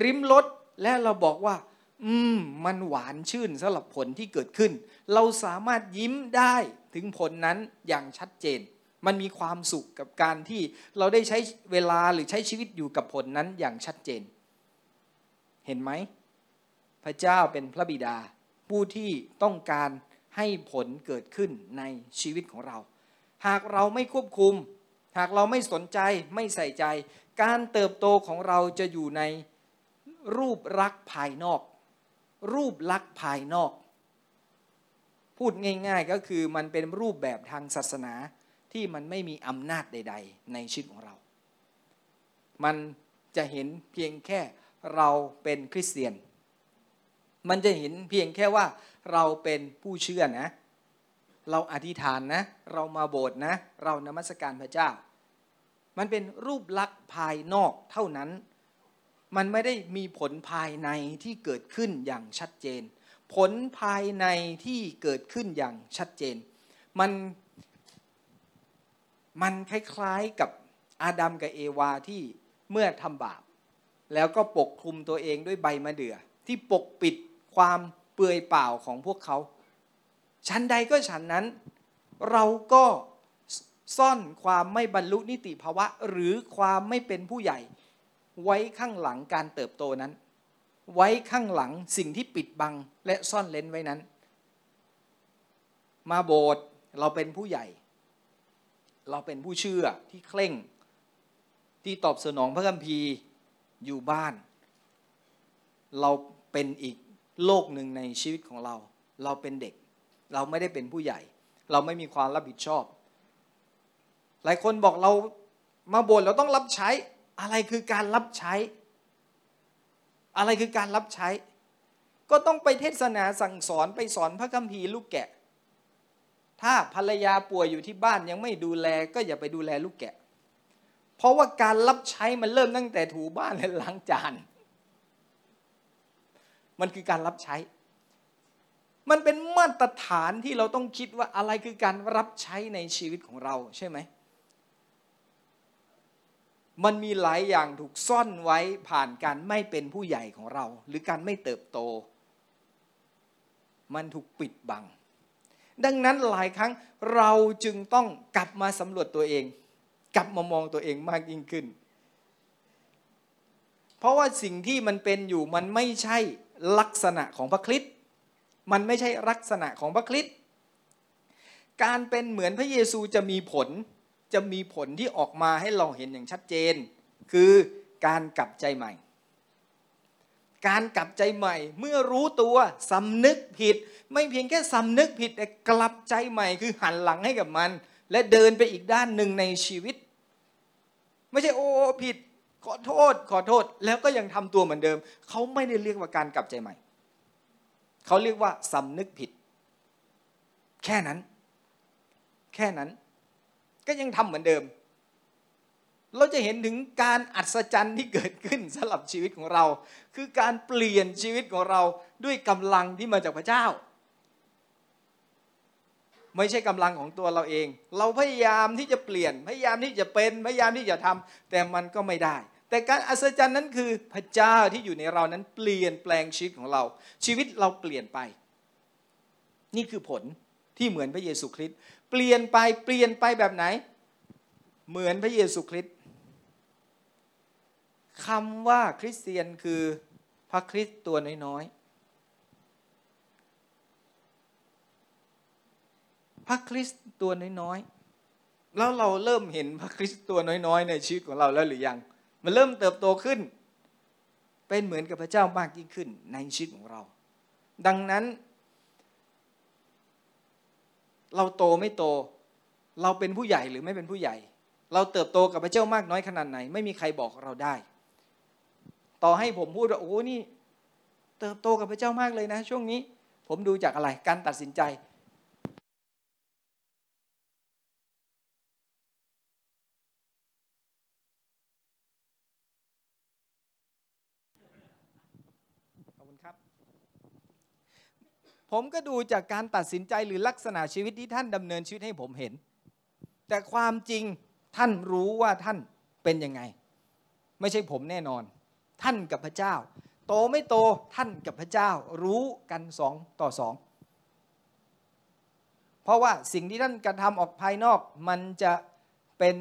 S1: ริมรสและเราบอกว่า อืม มันหวานชื่นสำหรับผลที่เกิดขึ้น เราสามารถยิ้มได้ถึงผลนั้นอย่างชัดเจน มันมีความสุขกับการที่เราได้ใช้เวลาหรือใช้ชีวิตอยู่กับผลนั้นอย่างชัดเจน เห็นไหม พระเจ้าเป็นพระบิดา ผู้ที่ต้องการให้ผลเกิดขึ้นในชีวิตของเรา หากเราไม่ควบคุม หากเราไม่สนใจไม่ใส่ใจ การเติบโตของเราจะอยู่ในรูปลักษ์ภายนอก รูปลักษ์ภายนอก พูดง่ายๆก็คือมันเป็นรูปแบบทางศาสนาที่มันไม่มีอำนาจใด ๆ ในชีวิตของเรา มันจะเห็นเพียงแค่เราเป็นคริสเตียน มันจะเห็นเพียงแค่ว่าเราเป็นผู้เชื่อนะ เราอธิษฐานนะ เรามาโบสถ์นะ เรานมัสการพระเจ้า มันเป็นรูปลักษณ์ภายนอกเท่านั้น มันไม่ได้มีผลภายในที่เกิดขึ้นอย่างชัดเจน ผลภายในที่เกิดขึ้นอย่างชัดเจน มันมันคล้ายๆกับอาดัมกับเอวาที่เมื่อทำบาป แล้วก็ปกคลุมตัวเองด้วยใบมะเดื่อที่ปกปิด ความเปื่อยเปล่าของพวกเขา ชั้นใดก็ฉันนั้น เราก็ซ่อนความไม่บรรลุนิติภาวะ หรือความไม่เป็นผู้ใหญ่ ไว้ข้างหลังการเติบโตนั้น ไว้ข้างหลังสิ่งที่ปิดบังและซ่อนเลนไว้นั้น มาโบสถ์เราเป็นผู้ใหญ่ เราเป็นผู้เชื่อที่เคร่ง ที่ตอบสนองพระคัมภีร์อยู่บ้าน เราเป็นอีก โลกหนึ่งในชีวิตของเรา เราเป็นเด็ก เราไม่ได้เป็นผู้ใหญ่ เราไม่มีความรับผิดชอบ หลายคนบอกเรามาโบสถ์เราต้องรับใช้ อะไรคือการรับใช้ อะไรคือการรับใช้ ก็ต้องไปเทศนาสั่งสอนไปสอนพระคัมภีร์ลูกแกะ ถ้าภรรยาป่วยอยู่ที่บ้านยังไม่ดูแล ก็อย่าไปดูแลลูกแกะ เพราะว่าการรับใช้มันเริ่มตั้งแต่ถูบ้านและล้างจาน มันคือการรับใช้ มันเป็นมาตรฐานที่เราต้องคิดว่าอะไรคือการรับใช้ในชีวิตของเราใช่ไหม มันมีหลายอย่างถูกซ่อนไว้ผ่านการไม่เป็นผู้ใหญ่ของเรา หรือการไม่เติบโต มันถูกปิดบัง ดังนั้นหลายครั้งเราจึงต้องกลับมาสำรวจตัวเอง กลับมามองตัวเองมากยิ่งขึ้นเพราะว่าสิ่งที่มันเป็นอยู่มันไม่ใช่ ลักษณะของพระคริสต์มันไม่ใช่ลักษณะของพระคริสต์การเป็นเหมือนพระเยซูจะมีผลจะมีผลที่ออกมาให้เราเห็นอย่างชัดเจน คือการกลับใจใหม่ การกลับใจใหม่เมื่อรู้ตัวสำนึกผิด ไม่เพียงแค่สำนึกผิดแต่กลับใจใหม่คือหันหลังให้กับมัน และเดินไปอีกด้านหนึ่งในชีวิต ไม่ใช่โอ้ผิด ขอโทษขอโทษแล้วก็ยังทำตัวเหมือนเดิม เขาไม่ได้เรียกว่าการกลับใจใหม่ เขาเรียกว่าสำนึกผิด แค่นั้น แค่นั้น ก็ยังทำเหมือนเดิม เราจะเห็นถึงการอัศจรรย์ที่เกิดขึ้นสำหรับชีวิตของเรา คือการเปลี่ยนชีวิตของเราด้วยกำลังที่มาจากพระเจ้า ไม่ใช่กำลังของตัวเราเอง เราพยายามที่จะเปลี่ยน พยายามที่จะเป็นพยายามที่จะทำแต่มันก็ไม่ได้ แต่การอัศจรรย์นั้นคือพระเจ้าที่อยู่ในเรานั้นเปลี่ยนแปลงชีวิตของเรา ชีวิตเราเปลี่ยนไป นี่คือผลที่เหมือนพระเยซูคริสต์เปลี่ยนไปเปลี่ยนไปแบบไหน เหมือนพระเยซูคริสต์คำว่าคริสเตียนคือพระคริสต์ตัวน้อยๆ พระคริสต์ตัวน้อยๆ แล้วเราเริ่มเห็นพระคริสต์ตัวน้อยๆ ในชีวิตของเราแล้วหรือยัง มันเริ่มเติบโตขึ้น เป็นเหมือนกับพระเจ้ามากยิ่งขึ้นในชีวิตของเรา ดังนั้น เราโตไม่โต เราเป็นผู้ใหญ่หรือไม่เป็นผู้ใหญ่ เราเติบโตกับพระเจ้ามากน้อยขนาดไหน ไม่มีใครบอกเราได้ ต่อให้ผมพูดว่าโอ้นี่ เติบโตกับพระเจ้ามากเลยนะ ช่วงนี้ ผมดูจากอะไร การตัดสินใจ ขอบคุณครับ ผมก็ดูจากการตัดสินใจหรือลักษณะชีวิตที่ท่านดำเนินชีวิตให้ผมเห็น แต่ความจริงท่านรู้ว่าท่านเป็นยังไง ไม่ใช่ผมแน่นอน ท่านกับพระเจ้า โตไม่โตท่านกับพระเจ้ารู้กันสองต่อสองเพราะว่าสิ่งที่ท่านกระทำออกภายนอก มันจะเป็น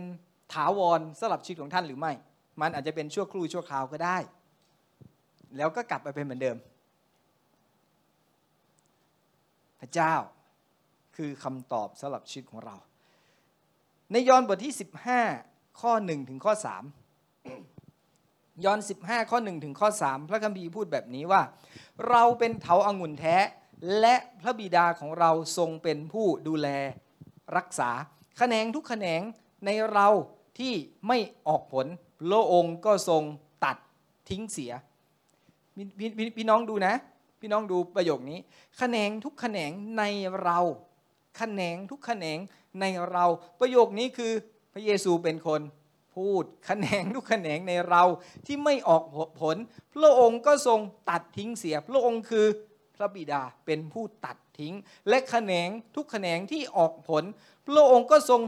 S1: ถาวรสำหรับชีวิตของท่านหรือไม่ มันอาจจะเป็นชั่วครู่ชั่วคราวก็ได้ แล้วก็กลับไปเป็นเหมือนเดิม พระเจ้า คือคำตอบสำหรับชีวิตของเรา ในยอห์นบทที่ 15 ข้อ 1 ถึงข้อ 3 ยอห์น15 ข้อ 1 ถึงข้อ 3 พระคัมภีร์พูดแบบนี้ว่า เราเป็นเถาอางุ่นแท้ และพระบิดาของเราทรงเป็นผู้ดูแลรักษาแขนงทุกแขนงในเราที่ไม่ออกผลพระองค์ก็ทรงตัดทิ้งเสียพพพพี่น้องดูนะ พี่น้องดูประโยคนี้แขนงทุกแขนงในเราแขนงทุกแขนงในเรา ประโยคนี้คือพระเยซูเป็นคนพูดแขนงทุกแขนงในเราที่ไม่ออกผล พระองค์ก็ทรงตัดทิ้งเสีย พระองค์คือพระบิดาเป็นผู้ตัดทิ้ง และแขนงทุกแขนงที่ออกผล พระองค์ก็ทรง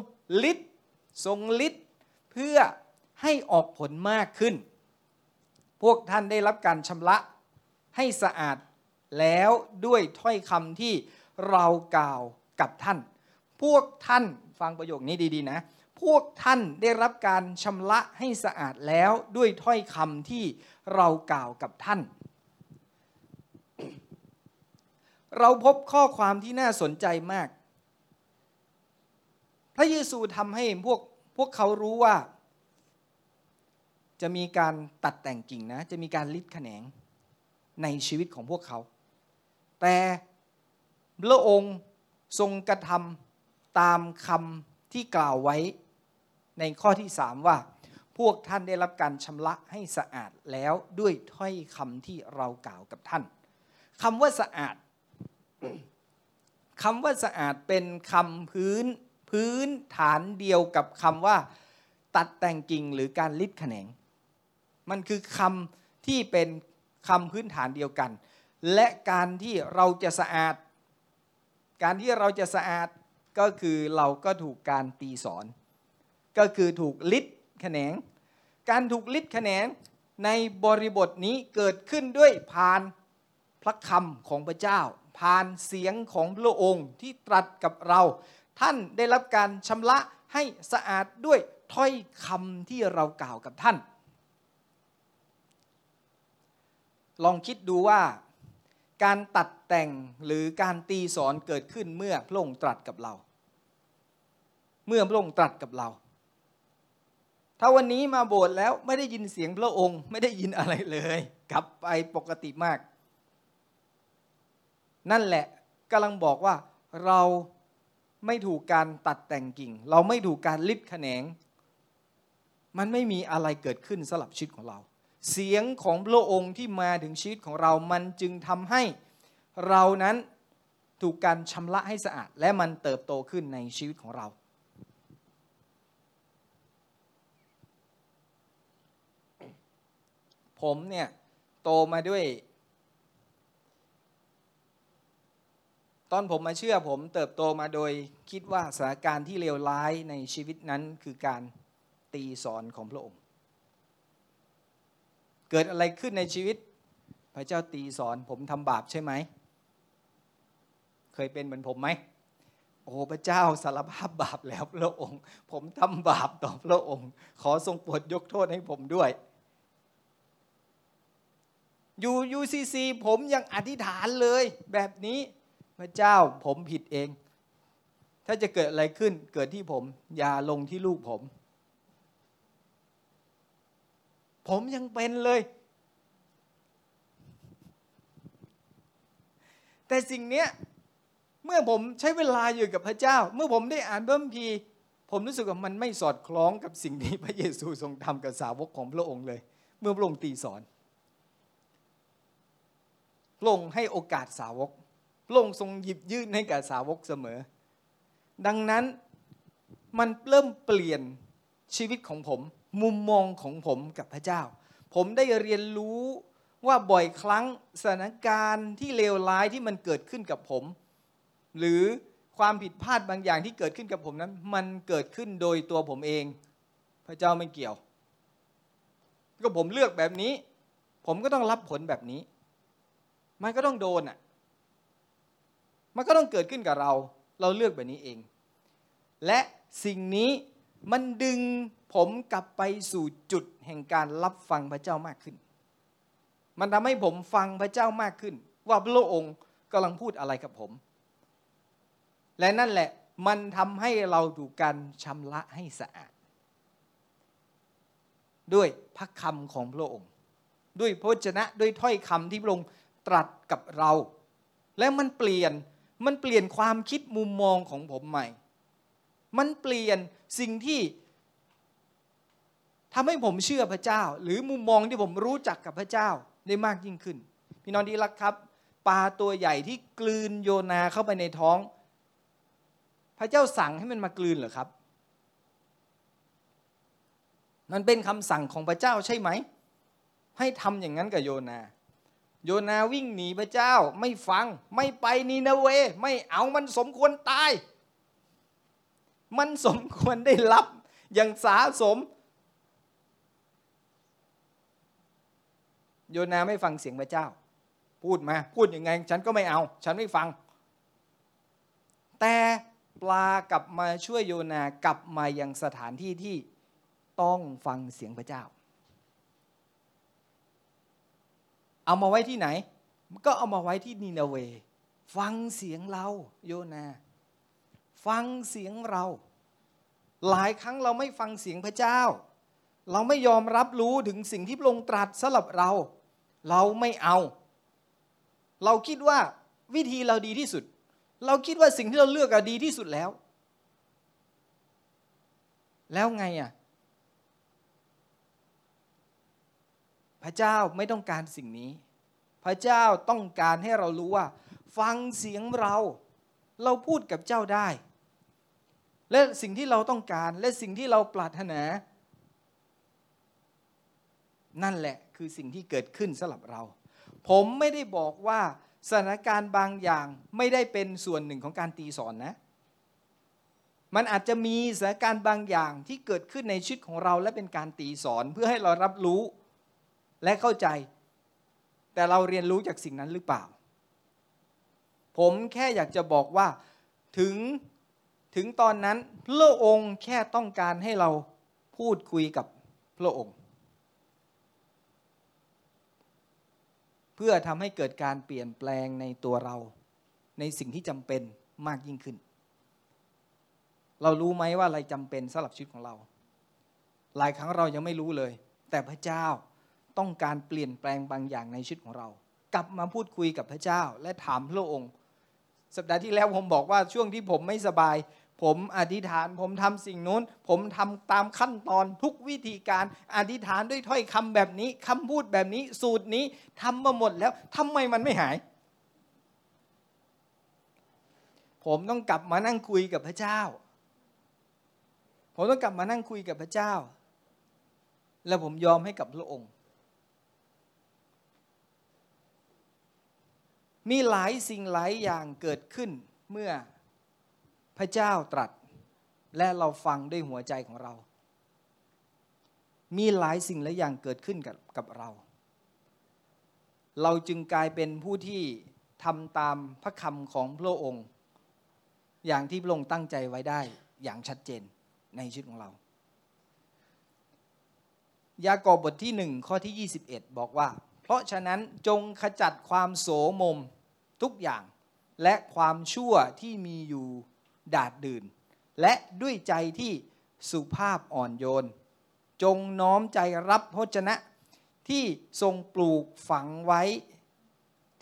S1: ฤทธิ์ทรงฤทธิ์เพื่อให้ออกผลมากขึ้น พวกท่านได้รับการชำระให้สะอาด แล้วด้วยถ้อยคำที่เรากล่าวกับท่าน พวกท่านฟังประโยคนี้ดีๆนะ พวกท่านได้รับการชำระให้สะอาดแล้วด้วยถ้อยคำที่เรากล่าวกับท่าน เราพบข้อความที่น่าสนใจมาก พระเยซูทำให้พวกพวกเขารู้ว่า จะมีการตัดแต่งกิ่งนะ จะมีการลิดแขนงในชีวิตของพวกเขา แต่พระองค์ทรงกระทำตามคำที่กล่าวไว้ในข้อที่สามว่า พวกท่านได้รับการชำระให้สะอาดแล้วด้วยถ้อยคำที่เรากล่าวกับท่านคำว่าสะอาดคำว่าสะอาดเป็นคำพื้นพื้นฐานเดียวกับคำว่า ตัดแต่งกิ่งหรือการลิดแขนง มันคือคำที่เป็นคำพื้นฐานเดียวกัน และการที่เราจะสะอาด การที่เราจะสะอาดก็คือเราก็ถูกการตีสอน ก็คือถูกลิดแขนง การถูกลิดแขนงในบริบทนี้เกิดขึ้นด้วยผ่านพระคำของพระเจ้า ผ่านเสียงของพระองค์ที่ตรัสกับเรา ท่านได้รับการชำระให้สะอาดด้วยถ้อยคำที่เรากล่าวกับท่าน ลองคิดดูว่า การตัดแต่งหรือการตีสอนเกิดขึ้นเมื่อพระองค์ตรัสกับเรา เมื่อพระองค์ตรัสกับเรา ถ้าวันนี้มาโบสถ์แล้วไม่ได้ยินเสียงพระองค์ ไม่ได้ยินอะไรเลย กลับไปปกติมาก นั่นแหละกำลังบอกว่าเราไม่ถูกการตัดแต่งกิ่ง เราไม่ถูกการลิดแขนง มันไม่มีอะไรเกิดขึ้นสลับชีวิตของเรา เสียงของพระองค์ที่มาถึงชีวิตของเรามันจึงทำให้เรานั้นถูกการชำระให้สะอาด และมันเติบโตขึ้นในชีวิตของเรา ผมเนี่ย โตมาด้วย ตอนผมมาเชื่อผมเติบโตมาโดยคิดว่าสถานการณ์ที่เลวร้ายในชีวิตนั้นคือการตีสอนของพระองค์ เกิดอะไรขึ้นในชีวิต พระเจ้าตีสอนผมทำบาปใช่ไหม เคยเป็นเหมือนผมไหม โอ้พระเจ้าสารภาพบาปแล้วพระองค์ ผมทำบาปต่อพระองค์ ขอทรงโปรดยกโทษให้ผมด้วยอยู่ยูซีซีผมยังอธิษฐานเลยแบบนี้พระเจ้าผมผิดเอง ถ้าจะเกิดอะไรขึ้นเกิดที่ผม อย่าลงที่ลูกผม ผมยังเป็นเลย แต่สิ่งนี้เมื่อผมใช้เวลาอยู่กับพระเจ้า เมื่อผมได้อ่านเบิ่มพีผมรู้สึกว่ามันไม่สอดคล้องกับสิ่งที่พระเยซูทรงทำกับสาวกของพระองค์เลย เมื่อพระองค์ตีสอนพระองค์ให้โอกาสสาวกพระองค์ทรงหยิบยื่นให้กับสาวกเสมอ ดังนั้นมันเริ่มเปลี่ยนชีวิตของผม มุมมองของผมกับพระเจ้า ผมได้เรียนรู้ว่าบ่อยครั้งสถานการณ์ที่เลวร้ายที่มันเกิดขึ้นกับผม หรือความผิดพลาดบางอย่างที่เกิดขึ้นกับผมนั้น มันเกิดขึ้นโดยตัวผมเอง พระเจ้าไม่เกี่ยว ก็ผมเลือกแบบนี้ ผมก็ต้องรับผลแบบนี้ มันก็ต้องโดนอะมันก็ต้องเกิดขึ้นกับเรา เราเลือกแบบนี้เอง และสิ่งนี้ มันดึงผมกลับไปสู่จุดแห่งการรับฟังพระเจ้ามากขึ้น มันทำให้ผมฟังพระเจ้ามากขึ้น ว่าพระองค์กำลังพูดอะไรกับผม และนั่นแหละมันทำให้เราถูกการชำระให้สะอาด ด้วยพระคำของพระองค์ ด้วยพระชนะด้วยถ้อยคำที่พระองค์ตรัสกับเรา และมันเปลี่ยนมันเปลี่ยนความคิดมุมมองของผมใหม่ มันเปลี่ยนสิ่งที่ทำให้ผมเชื่อพระเจ้า หรือมุมมองที่ผมรู้จักกับพระเจ้าได้มากยิ่งขึ้น พี่น้องที่รักครับปลาตัวใหญ่ที่กลืนโยนาเข้าไปในท้อง พระเจ้าสั่งให้มันมากลืนเหรอครับ มันเป็นคำสั่งของพระเจ้าใช่ไหม ให้ทำอย่างนั้นกับโยนา โยนาวิ่งหนีพระเจ้าไม่ฟังไม่ไปนีนาเว ไม่เอามันสมควรตาย มันสมควรได้รับอย่างสาสม โยนาไม่ฟังเสียงพระเจ้า พูดมา พูดยังไง ฉันก็ไม่เอา ฉันไม่ฟัง แต่ปลากลับมาช่วยโยนากลับมายังสถานที่ที่ต้องฟังเสียงพระเจ้า เอามาไว้ที่ไหน ก็เอามาไว้ที่นีนาเว ฟังเสียงเราโยนา ฟังเสียงเรา หลายครั้งเราไม่ฟังเสียงพระเจ้า เราไม่ยอมรับรู้ถึงสิ่งที่พระองค์ตรัสสำหรับเรา เราไม่เอา เราคิดว่าวิธีเราดีที่สุด เราคิดว่าสิ่งที่เราเลือกอะดีที่สุดแล้ว แล้วไงอะพระเจ้าไม่ต้องการสิ่งนี้ พระเจ้าต้องการให้เรารู้ว่า ฟังเสียงเรา เราพูดกับเจ้าได้ และสิ่งที่เราต้องการและสิ่งที่เราปรารถนา นั่นแหละคือสิ่งที่เกิดขึ้นสำหรับเรา ผมไม่ได้บอกว่าสถานการณ์บางอย่างไม่ได้เป็นส่วนหนึ่งของการตีสอนนะ มันอาจจะมีสถานการณ์บางอย่างที่เกิดขึ้นในชีวิตของเราและเป็นการตีสอนเพื่อให้เรารับรู้และเข้าใจ แต่เราเรียนรู้จากสิ่งนั้นหรือเปล่า ผมแค่อยากจะบอกว่าถึง ถึงตอนนั้นพระองค์แค่ต้องการให้เราพูดคุยกับพระองค์ เพื่อทำให้เกิดการเปลี่ยนแปลงในตัวเรา ในสิ่งที่จำเป็นมากยิ่งขึ้น เรารู้ไหมว่าอะไรจำเป็นสำหรับชีวิตของเรา หลายครั้งเรายังไม่รู้เลย แต่พระเจ้าต้องการเปลี่ยนแปลงบางอย่างในชีวิตของเรา กลับมาพูดคุยกับพระเจ้า และถามพระองค์ สัปดาห์ที่แล้วผมบอกว่าช่วงที่ผมไม่สบาย ผมอธิษฐาน ผมทำสิ่งนู้น ผมทำตามขั้นตอนทุกวิธีการอธิษฐานด้วยถ้อยคำแบบนี้คำพูดแบบนี้ สูตรนี้ทำมาหมดแล้วทำไมมันไม่หาย ผมต้องกลับมานั่งคุยกับพระเจ้า ผมต้องกลับมานั่งคุยกับพระเจ้า แล้วผมยอมให้กับพระองค์ มีหลายสิ่งหลายอย่างเกิดขึ้นเมื่อพระเจ้าตรัส และเราฟังด้วยหัวใจของเรา มีหลายสิ่งหลายอย่างเกิดขึ้นกับกับเรา เราจึงกลายเป็นผู้ที่ทำตามพระคำของพระองค์ อย่างที่พระองค์ตั้งใจไว้ได้อย่างชัดเจนในชีวิตของเรา ยากอบบทที่หนึ่งข้อที่ 21 บอกว่า ราะฉะนั้นจงขจัดความโสมมทุกอย่าง และความชั่วที่มีอยู่ดาดดื่น และด้วยใจที่สุภาพอ่อนโยน จงน้อมใจรับพระชนะที่ทรงปลูกฝังไว้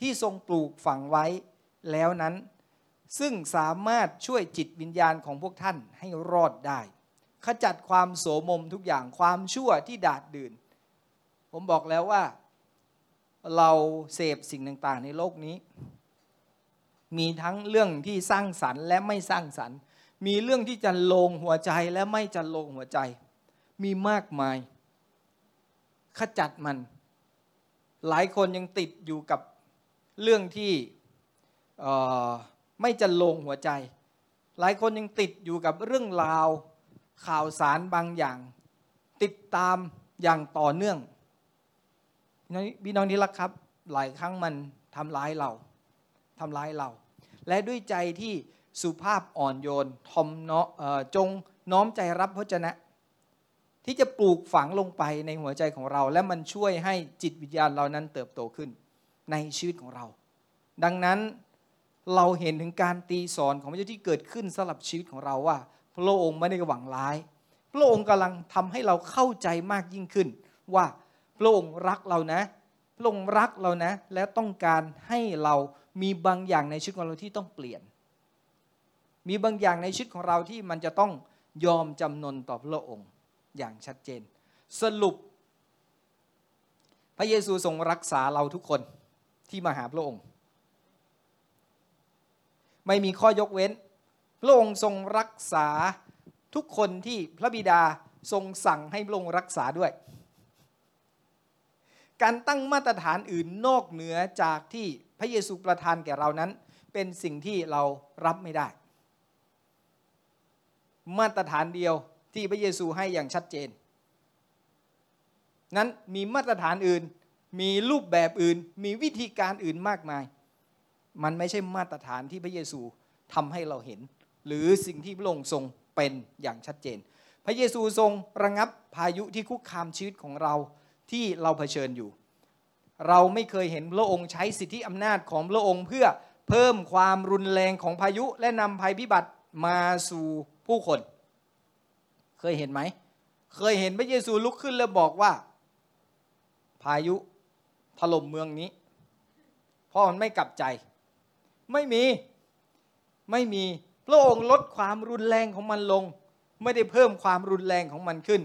S1: ที่ทรงปลูกฝังไว้แล้วนั้น ซึ่งสามารถช่วยจิตวิญญาณของพวกท่านให้รอดได้ ขจัดความโสมมทุกอย่างความชั่วที่ดาดดื่น ผมบอกแล้วว่า เราเสพสิ่งต่างๆ ในโลกนี้ มีทั้งเรื่องที่สร้างสรรค์ และไม่สร้างสรรค์ มีเรื่องที่จะลงหัวใจและไม่จะลงหัวใจ มีมากมาย ขจัดมัน หลายคนยังติดอยู่กับเรื่องที่ไม่จะลงหัวใจ หลายคนยังติดอยู่กับเรื่องราวข่าวสารบางอย่าง ติดตามอย่างต่อเนื่อง พี่น้องที่รักครับ หลายครั้งมันทำร้ายเราทำร้ายเรา และด้วยใจที่สุภาพอ่อนโยนทอมเนาะจงน้อมใจรับพระเจ้าที่จะปลูกฝังลงไปในหัวใจของเรา และมันช่วยให้จิตวิญญาณเรานั้นเติบโตขึ้นในชีวิตของเรา ดังนั้นเราเห็นถึงการตีสอนของพระเจ้าที่เกิดขึ้นสำหรับชีวิตของเราว่า พระองค์ไม่ได้หวังร้าย พระองค์กำลังทำให้เราเข้าใจมากยิ่งขึ้นว่า พระองค์รักเรานะพระองค์รักเรานะ และต้องการให้เรามีบางอย่างในชีวิตของเราที่ต้องเปลี่ยน มีบางอย่างในชีวิตของเราที่มันจะต้องยอมจำนนต่อพระองค์อย่างชัดเจน สรุป พระเยซูทรงรักษาเราทุกคนที่มาหาพระองค์ ไม่มีข้อยกเว้น พระองค์ทรงรักษาทุกคนที่พระบิดาทรงสั่งให้พระองค์รักษาด้วย การตั้งมาตรฐานอื่นนอกเหนือจากที่พระเยซูประทานแก่เรานั้น เป็นสิ่งที่เรารับไม่ได้ มาตรฐานเดียวที่พระเยซูให้อย่างชัดเจน นั้นมีมาตรฐานอื่น มีรูปแบบอื่น มีวิธีการอื่นมากมาย มันไม่ใช่มาตรฐานที่พระเยซูทำให้เราเห็น หรือสิ่งที่พระองค์ทรงเป็นอย่างชัดเจน พระเยซูทรงระงับพายุที่คุกคามชีวิตของเรา ที่เราเผชิญอยู่ เราไม่เคยเห็นพระองค์ใช้สิทธิอำนาจของพระองค์เพื่อเพิ่มความรุนแรงของพายุและนำภัยพิบัติมาสู่ผู้คน เคยเห็นไหม เคยเห็นพระเยซูลุกขึ้นแล้วบอกว่า พายุถล่มเมืองนี้เพราะมันไม่กลับใจ ไม่มีไม่มีพระองค์ลดความรุนแรงของมันลง ไม่ได้เพิ่มความรุนแรงของมันขึ้น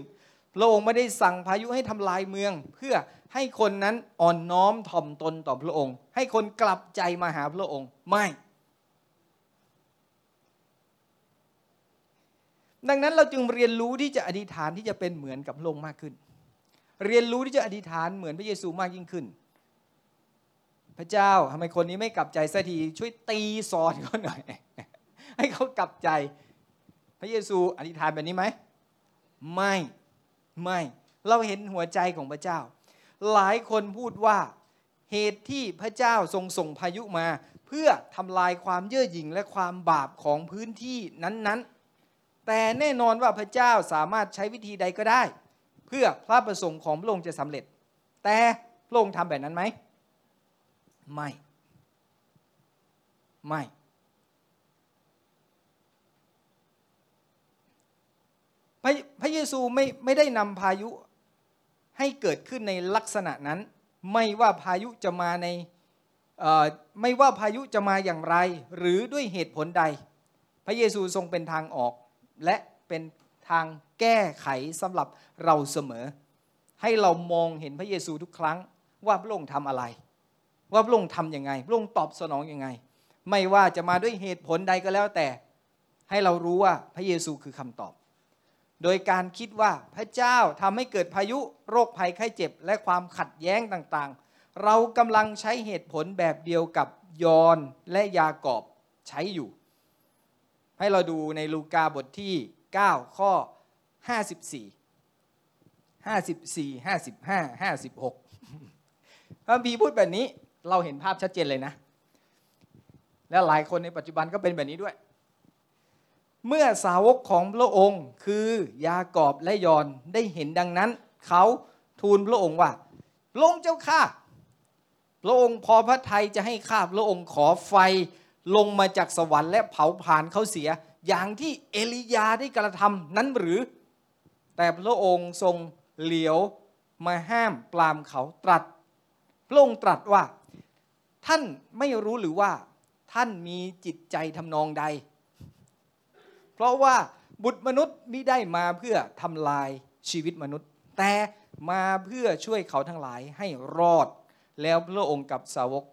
S1: พระองค์ไม่ได้สั่งพายุให้ทำลายเมือง เพื่อให้คนนั้นอ่อนน้อมถ่อมตนต่อพระองค์ ให้คนกลับใจมาหาพระองค์ไม่ ดังนั้นเราจึงเรียนรู้ที่จะอธิษฐานที่จะเป็นเหมือนกับพระองค์มากขึ้น เรียนรู้ที่จะอธิษฐานเหมือนพระเยซูมากยิ่งขึ้น พระเจ้าทำไมคนนี้ไม่กลับใจสักทีช่วยตีสอนเขาหน่อย ให้เขากลับใจ พระเยซูอธิษฐานแบบนี้ไหมไม่ ไม่ เราเห็นหัวใจของพระเจ้า หลายคนพูดว่าเหตุที่พระเจ้าทรงส่งพายุมา เพื่อทำลายความเย่อหยิ่งและความบาปของพื้นที่นั้นๆ แต่แน่นอนว่าพระเจ้าสามารถใช้วิธีใดก็ได้ เพื่อพระประสงค์ของพระองค์จะสำเร็จ แต่พระองค์ทำแบบนั้นไหมไม่ ไม่ พระพระเยซูไม่ไม่ได้นำพายุให้เกิดขึ้นในลักษณะนั้น ไม่ว่าพายุจะมาในไม่ว่าพายุจะมาอย่างไร หรือด้วยเหตุผลใด พระเยซูทรงเป็นทางออก และเป็นทางแก้ไขสำหรับเราเสมอ ให้เรามองเห็นพระเยซูทุกครั้งว่าพระองค์ทำอะไร ว่าพระองค์ทำยังไงพระองค์ตอบสนองยังไง ไม่ว่าจะมาด้วยเหตุผลใดก็แล้วแต่ ให้เรารู้ว่าพระเยซูคือคำตอบ โดยการคิดว่าพระเจ้าทำให้เกิดพายุโรคภัยไข้เจ็บ และความขัดแย้งต่างๆ เรากำลังใช้เหตุผลแบบเดียวกับยอนและยากอบใช้อยู่ ให้เราดูในลูกาบทที่ 9 ข้อ 54 54 55 56พระบีพูดแบบนี้เราเห็นภาพชัดเจนเลยนะ และหลายคนในปัจจุบันก็เป็นแบบนี้ด้วย เมื่อสาวกของพระองค์คือยากอบและยอนได้เห็นดังนั้น เขาทูลพระองค์ว่าพระองค์เจ้าข้าพระองค์พอพระทัยจะให้ข้าพระองค์ขอไฟลงมาจากสวรรค์และเผาผลาญเขาเสีย อย่างที่เอลียาได้กระทำนั้นหรือ แต่พระองค์ทรงเหลียวมาห้ามปรามเขาตรัส พระองค์ตรัสว่า ท่านไม่รู้หรือว่า ท่านมีจิตใจทำนองใด เพราะว่าบุตรมนุษย์มิได้มาเพื่อทำลายชีวิตมนุษย์ แต่มาเพื่อช่วยเขาทั้งหลายให้รอด แล้วพระองค์กับสาวก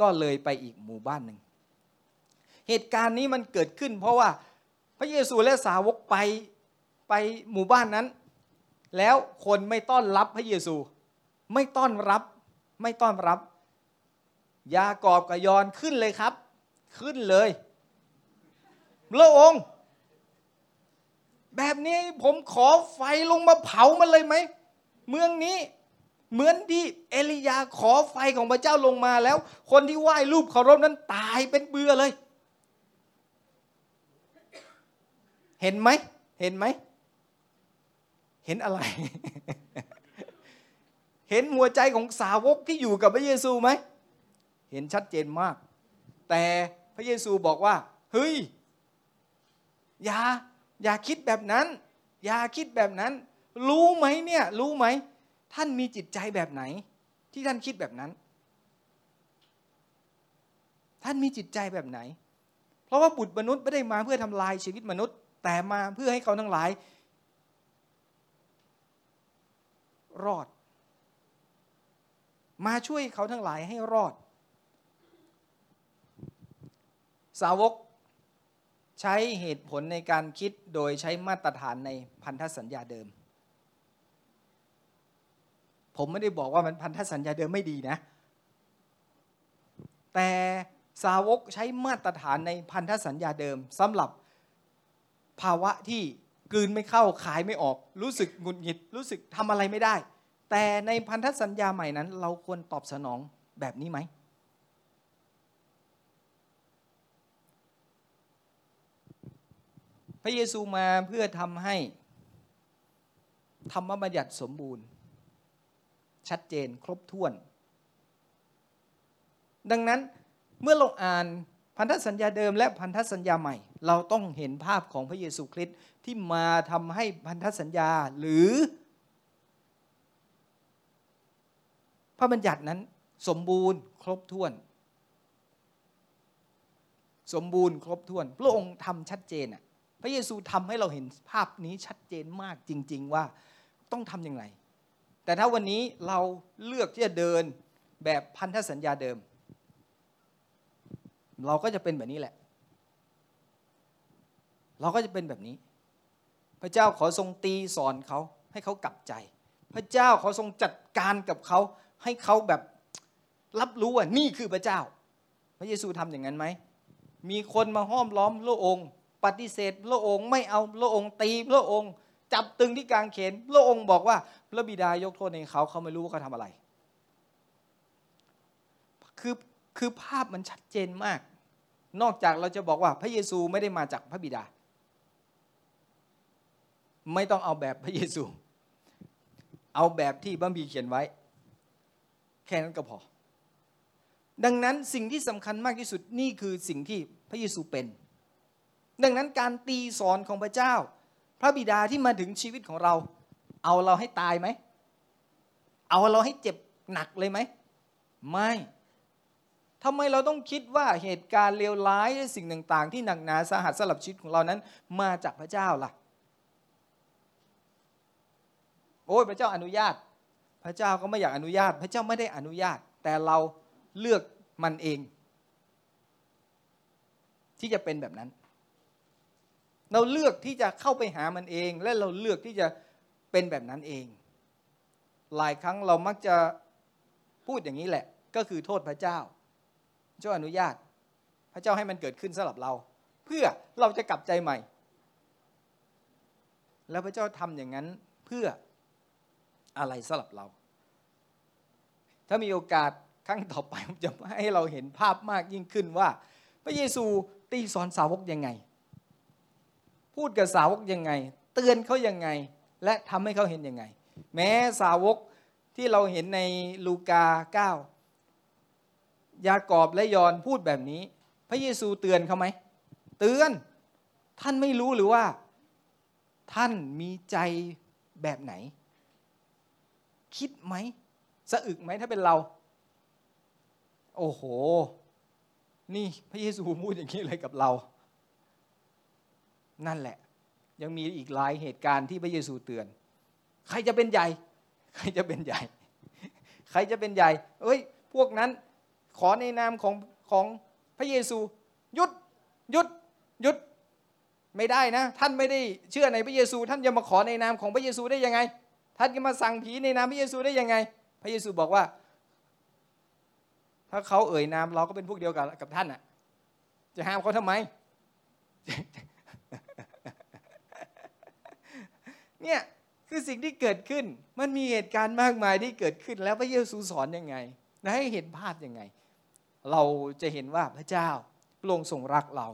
S1: ก็เลยไปอีกหมู่บ้านหนึ่ง เหตุการณ์นี้มันเกิดขึ้น เพราะว่าพระเยซูและสาวกไปไปหมู่บ้านนั้น แล้วคนไม่ต้อนรับพระเยซู ไม่ต้อนรับไม่ต้อนรับ ยากอบกับยอนขึ้นเลยครับ ขึ้นเลยพระองค์ แบบนี้ผมขอไฟลงมาเผามันเลยไหม เมืองนี้เหมือนที่เอลียาขอไฟของพระเจ้าลงมาแล้ว คนที่ไหว้รูปเคารพนั้นตายเป็นเบื่อเลย เห็นไหม เห็นไหม เห็นอะไร เห็นหัวใจของสาวกที่อยู่กับพระเยซูไหม เห็นชัดเจนมาก แต่พระเยซูบอกว่า เฮ้ย อย่า อย่าคิดแบบนั้น อย่าคิดแบบนั้น รู้ไหมเนี่ย รู้ไหม ท่านมีจิตใจแบบไหน ที่ท่านคิดแบบนั้น ท่านมีจิตใจแบบไหน เพราะว่าบุตรมนุษย์ไม่ได้มาเพื่อทำลายชีวิตมนุษย์ แต่มาเพื่อให้เขาทั้งหลาย รอด มาช่วยเขาทั้งหลายให้รอด สาวก ใช้เหตุผลในการคิดโดยใช้มาตรฐานในพันธสัญญาเดิม ผมไม่ได้บอกว่ามันพันธสัญญาเดิมไม่ดีนะ แต่สาวกใช้มาตรฐานในพันธสัญญาเดิมสำหรับภาวะที่กลืนไม่เข้าขายไม่ออก รู้สึกหงุดหงิด รู้สึกทำอะไรไม่ได้ แต่ในพันธสัญญาใหม่นั้น เราควรตอบสนองแบบนี้ไหม พระเยซูมาเพื่อทำให้ธรรมบัญญัติสมบูรณ์ ชัดเจนครบถ้วน ดังนั้นเมื่อเราอ่านพันธสัญญาเดิมและพันธสัญญาใหม่ เราต้องเห็นภาพของพระเยซูคริสต์ที่มาทำให้พันธสัญญาหรือ พระบัญญัตินั้นสมบูรณ์ครบถ้วน สมบูรณ์ครบถ้วน พระองค์ทำชัดเจนอะ พระเยซูทำให้เราเห็นภาพนี้ชัดเจนมากจริง ๆ ว่าต้องทำอย่างไรแต่ถ้าวันนี้เราเลือกที่จะเดินแบบพันธสัญญาเดิม เราก็จะเป็นแบบนี้แหละ เราก็จะเป็นแบบนี้ พระเจ้าขอทรงตีสอนเขาให้เขากลับใจ พระเจ้าขอทรงจัดการกับเขาให้เขาแบบรับรู้ว่านี่คือพระเจ้า พระเยซูทำอย่างนั้นไหมมีคนมาห้อมล้อมพระองค์ ปฏิเสธ พระองค์ไม่เอาพระองค์ตีพระองค์จับตึงที่กลางเขนพระองค์บอกว่า พระบิดายกโทษในเขาเขาไม่รู้ว่าเขาทำอะไร คือคือภาพมันชัดเจนมาก นอกจากเราจะบอกว่าพระเยซูไม่ได้มาจากพระบิดา ไม่ต้องเอาแบบพระเยซู เอาแบบที่บัมบีเขียนไว้ แค่นั้นก็พอ ดังนั้นสิ่งที่สำคัญมากที่สุดนี่คือสิ่งที่พระเยซูเป็น ดังนั้นการตีสอนของพระเจ้า พระบิดาที่มาถึงชีวิตของเรา เอาเราให้ตายไหม เอาเราให้เจ็บหนักเลยไหม ไม่ทำไมเราต้องคิดว่าเหตุการณ์เลวร้ายสิ่งต่าง ๆ ที่หนักหนาสาหัสสลับชีวิตของเรานั้น มาจากพระเจ้าล่ะ โอ้ยพระเจ้าอนุญาต พระเจ้าก็ไม่อยากอนุญาต พระเจ้าไม่ได้อนุญาต แต่เราเลือกมันเอง ที่จะเป็นแบบนั้น เราเลือกที่จะเข้าไปหามันเอง และเราเลือกที่จะเป็นแบบนั้นเอง หลายครั้งเรามักจะพูดอย่างนี้แหละ ก็คือโทษพระเจ้าเจ้าอนุญาต พระเจ้าให้มันเกิดขึ้นสำหรับเรา เพื่อเราจะกลับใจใหม่ แล้วพระเจ้าทำอย่างนั้นเพื่ออะไรสำหรับเรา ถ้ามีโอกาสครั้งต่อไปผมจะให้เราเห็นภาพมากยิ่งขึ้นว่า พระเยซูตีสอนสาวกยังไง พูดกับสาวกยังไง เตือนเขายังไง และทำให้เขาเห็นยังไง แม้สาวกที่เราเห็นในลูกา 9 ยากอบและยอนพูดแบบนี้ พระเยซูเตือนเขาไหม เตือน ท่านไม่รู้หรือว่า ท่านมีใจแบบไหน คิดไหมสะอึกไหมถ้าเป็นเรา โอ้โห นี่พระเยซูพูดอย่างนี้เลยกับเรา นั่นแหละ ยังมีอีกหลายเหตุการณ์ที่พระเยซูเตือน ใครจะเป็นใหญ่ ใครจะเป็นใหญ่ ใครจะเป็นใหญ่ เอ้ย พวกนั้นขอในนามของของพระเยซูหยุดหยุดหยุดไม่ได้นะ ท่านไม่ได้เชื่อในพระเยซู ท่านจะมาขอในนามของพระเยซูได้ยังไง ท่านจะมาสั่งผีในนามพระเยซูได้ยังไง พระเยซูบอกว่า ถ้าเขาเอ่ยนามเราก็เป็นพวกเดียวกับกับท่านอะ จะห้ามเขาทำไม เนี่ยคือสิ่งที่เกิดขึ้นมันมีเหตุการณ์มากมายที่เกิดขึ้นแล้วพระเยซูสอนยังไงและให้เห็นภาพยังไง เราจะเห็นว่าพระเจ้าพระองค์ทรงรักเรา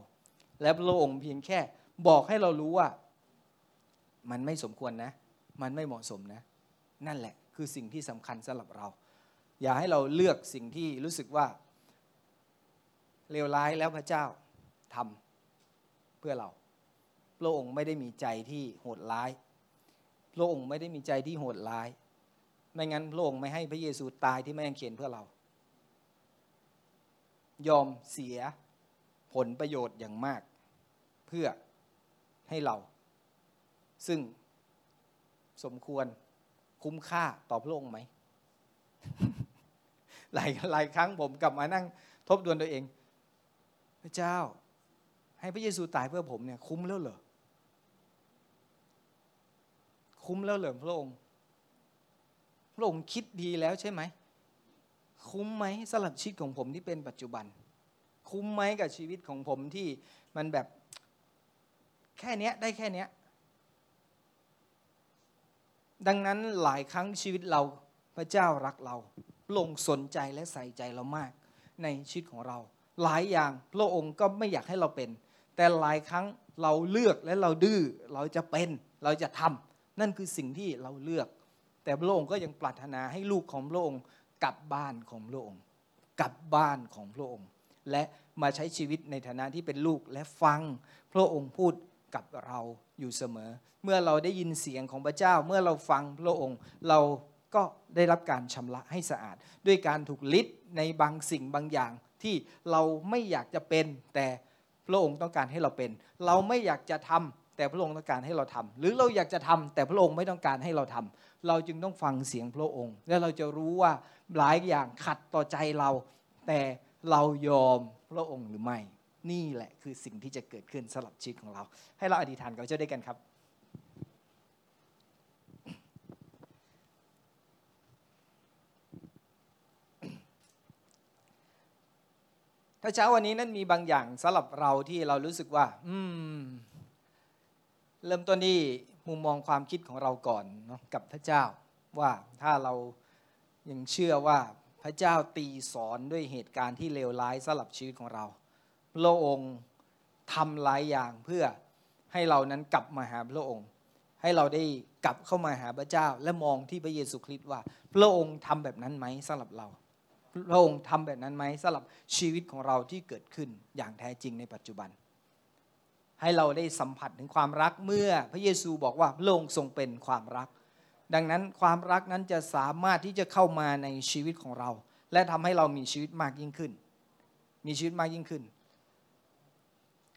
S1: และพระองค์เพียงแค่บอกให้เรารู้ว่า มันไม่สมควรนะ มันไม่เหมาะสมนะ นั่นแหละคือสิ่งที่สำคัญสำหรับเรา อย่าให้เราเลือกสิ่งที่รู้สึกว่าเลวร้ายแล้วพระเจ้าทำเพื่อเรา พระองค์ไม่ได้มีใจที่โหดร้าย พระองค์ไม่ได้มีใจที่โหดร้าย ไม่งั้นพระองค์ไม่ให้พระเยซูตายที่แม่งเขียนเพื่อเรา ยอมเสียผลประโยชน์อย่างมาก เพื่อให้เรา ซึ่งสมควรคุ้มค่าต่อพระองค์ไหมหลายหลายครั้งผมกลับมานั่งทบทวนตัวเอง พระเจ้า ให้พระเยซูตายเพื่อผมเนี่ยคุ้มแล้วเหรอ คุ้มแล้วเหรอพระองค์ พระองค์คิดดีแล้วใช่ไหม คุ้มไหมสำหรับชีวิตของผมที่เป็นปัจจุบัน คุ้มไหมกับชีวิตของผมที่มันแบบ แค่เนี้ยได้แค่เนี้ยดังนั้นหลายครั้งชีวิตเราพระเจ้ารักเราพระองค์สนใจและใส่ใจเรามาก ในชีวิตของเรา หลายอย่างพระองค์ก็ไม่อยากให้เราเป็น แต่หลายครั้งเราเลือกและเราดื้อเราจะเป็น เราจะทำ นั่นคือสิ่งที่เราเลือก แต่พระองค์ก็ยังปรารถนาให้ลูกของพระองค์กลับบ้านของพระองค์กลับบ้านของพระองค์ และมาใช้ชีวิตในฐานะที่เป็นลูกและฟังพระองค์พูดกับเราอยู่เสมอ เมื่อเราได้ยินเสียงของพระเจ้า เมื่อเราฟังพระองค์เราก็ได้รับการชำระให้สะอาด ด้วยการถูกลิดในบางสิ่งบางอย่างที่เราไม่อยากจะเป็น แต่พระองค์ต้องการให้เราเป็น เราไม่อยากจะทำ แต่พระองค์ต้องการให้เราทำหรือเราอยากจะทำแต่พระองค์ไม่ต้องการให้เราทำเราจึงต้องฟังเสียงพระองค์ และเราจะรู้ว่าหลายอย่างขัดต่อใจเรา แต่เรายอมพระองค์หรือไม่นี่แหละคือสิ่งที่จะเกิดขึ้นสำหรับชีวิตของเรา ให้เราอธิษฐานกับเจ้าด้วยกันครับถ้าเช้าวันนี้นั้นมีบางอย่างสำหรับเราที่เรารู้สึกว่า อืม เริ่มต้นที่มุมมองความคิดของเราก่อนเนาะกับพระเจ้าว่าถ้าเรายังเชื่อว่าพระเจ้าตีสอนด้วยเหตุการณ์ที่เลวร้ายสำหรับชีวิตของเราพระองค์ทำหลายอย่างเพื่อให้เรานั้นกลับมาหาพระองค์ ให้เราได้กลับเข้ามาหาพระเจ้า และมองที่พระเยซูคริสต์ว่า พระองค์ทำแบบนั้นไหมสำหรับเราพระองค์ทำแบบนั้นไหมสำหรับชีวิตของเราที่เกิดขึ้นอย่างแท้จริงในปัจจุบัน ให้เราได้สัมผัสถึงความรักเมื่อพระเยซูบอกว่าพระองค์ทรงเป็นความรัก ดังนั้นความรักนั้นจะสามารถที่จะเข้ามาในชีวิตของเรา และทำให้เรามีชีวิตมากยิ่งขึ้น มีชีวิตมากยิ่งขึ้น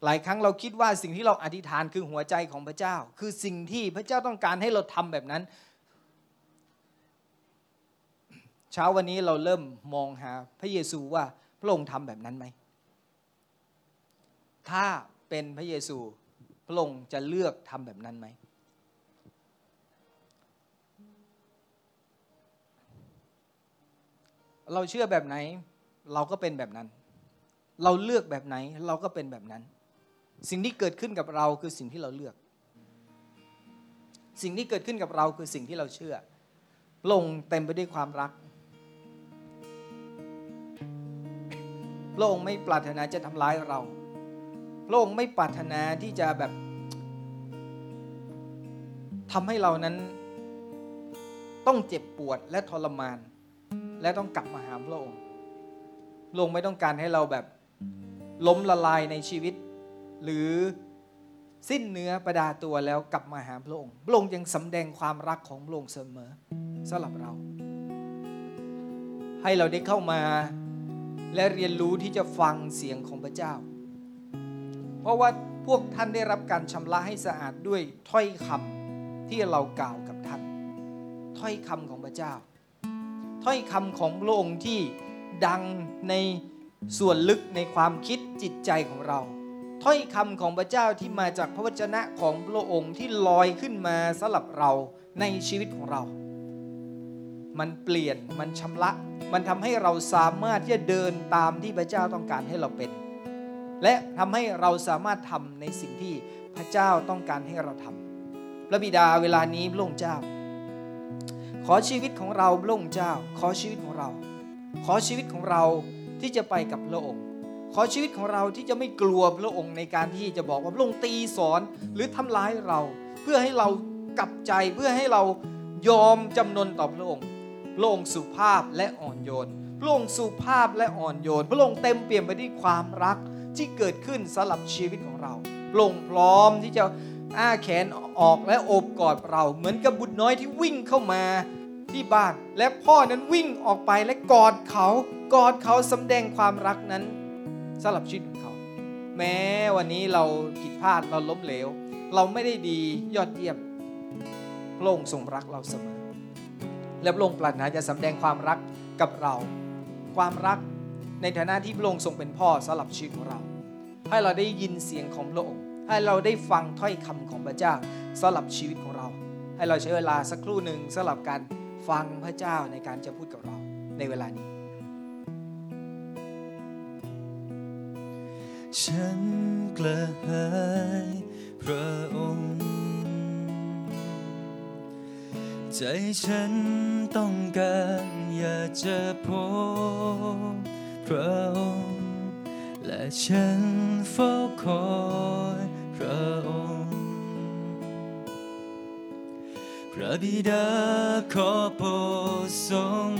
S1: หลายครั้งเราคิดว่าสิ่งที่เราอธิษฐานคือหัวใจของพระเจ้า คือสิ่งที่พระเจ้าต้องการให้เราทำแบบนั้น เช้าวันนี้เราเริ่มมองหาพระเยซูว่าพระองค์ทำแบบนั้นไหมถ้า เป็นพระเยซู พระองค์จะเลือกทำแบบนั้นไหม เราเชื่อแบบไหน เราก็เป็นแบบนั้น เราเลือกแบบไหน เราก็เป็นแบบนั้น สิ่งที่เกิดขึ้นกับเราคือสิ่งที่เราเลือก สิ่งที่เกิดขึ้นกับเราคือสิ่งที่เราเชื่อพระองค์เต็มไปด้วยความรักพระองค์ไม่ปรารถนาจะทำร้ายเรา พระองค์ไม่ปรารถนาที่จะแบบทำให้เรานั้นต้องเจ็บปวดและทรมาน และต้องกลับมาหาพระองค์พระองค์ไม่ต้องการให้เราแบบล้มละลายในชีวิต หรือสิ้นเนื้อประดาตัวแล้วกลับมาหาพระองค์ พระองค์ยังสำแดงความรักของพระองค์เสมอสำหรับเรา ให้เราได้เข้ามาและเรียนรู้ที่จะฟังเสียงของพระเจ้า เพราะว่าผู้วกท่านได้รับการชำระให้สะอาดด้วยถ้อยคำที่เรากล่าวกับท่าน ถ้อยคำของพระเจ้า ถ้อยคำของพระองค์ที่ดังในส่วนลึกในความคิดจิตใจของเรา ถ้อยคำของพระเจ้าที่มาจากพระวจนะของพระองค์ที่ลอยขึ้นมาสำหรับเราในชีวิตของเรา มันเปลี่ยนมันชำระ มันทำให้เราสามารถที่จะเดินตามที่พระเจ้าต้องการให้เราเป็น และทำให้เราสามารถทำในสิ่งที่พระเจ้าต้องการให้เราทำพระบิดาเวลานี้พระองค์เจ้า ขอชีวิตของเราพระองค์เจ้า ขอชีวิตของเรา ขอชีวิตของเราที่จะไปกับพระองค์ ขอชีวิตของเราที่จะไม่กลัวพระองค์ในการที่จะบอกว่าพระองค์ตีสอนหรือทำร้ายเรา เพื่อให้เรากลับใจเพื่อให้เรายอมจำนนต่อพระองค์พระองค์สุภาพและอ่อนโยนพระองค์สุภาพและอ่อนโยนพระองค์เต็มเปี่ยมไปด้วยความรัก ที่เกิดขึ้นสำหรับชีวิตของเราพระองพร้อมที่จะอ้าแขนออกและโอบกอดเรา เหมือนกับบุตรน้อยที่วิ่งเข้ามาที่บ้าน และพ่อนั้นวิ่งออกไปและกอดเขา กอดเขาสำแดงความรักนั้นสำหรับชีวิตของเขา แม้วันนี้เราผิดพลาดเราล้มเหลว เราไม่ได้ดียอดเยี่ยมพระองค์ทรงรักเราเสมอ และพระองค์ปรารถนาจะสำแดงความรักกับเรา ความรัก ในฐานะที่พระองค์ทรงเป็นพ่อสำหรับชีวิตของเรา ให้เราได้ยินเสียงของพระองค์ให้เราได้ฟังถ้อยคำของพระเจ้าสำหรับชีวิตของเรา ให้เราใช้เวลาสักครู่หนึ่งสำหรับการฟังพระเจ้าในการจะพูดกับเราในเวลานี้
S2: ฉันกระหายพระองค์ ใจฉันต้องการอยากจะพบ พระองค์ และฉันเฝ้าคอยพระองค์ พระบิดาขอโปรดทรง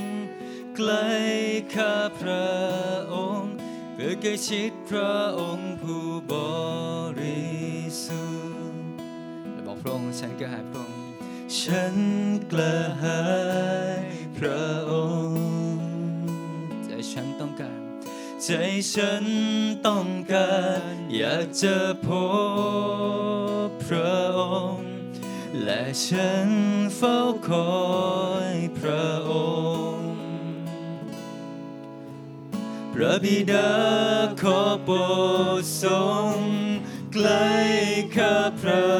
S2: ใกล้ข้าพระองค์เพื่อใกล้ชิดพระองค์ผู้บริสุทธิ์และบอกพระองค์ฉันกระหายพระองค์ฉันกระหายพระองค์ ใจฉันต้องการอยากจะพบพระองค์ และฉันเฝ้าคอยพระองค์ พระบิดาขอโปรดทรงใกล้ข้าพระ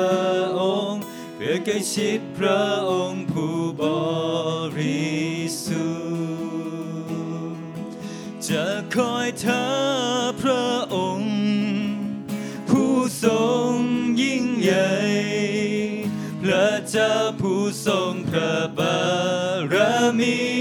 S2: องค์ เพื่อใกล้ชิดพระองค์ผู้บริ คอยเธอพระองค์ ผู้ทรงยิ่งใหญ่ พระเจ้าผู้ทรงพระบารมี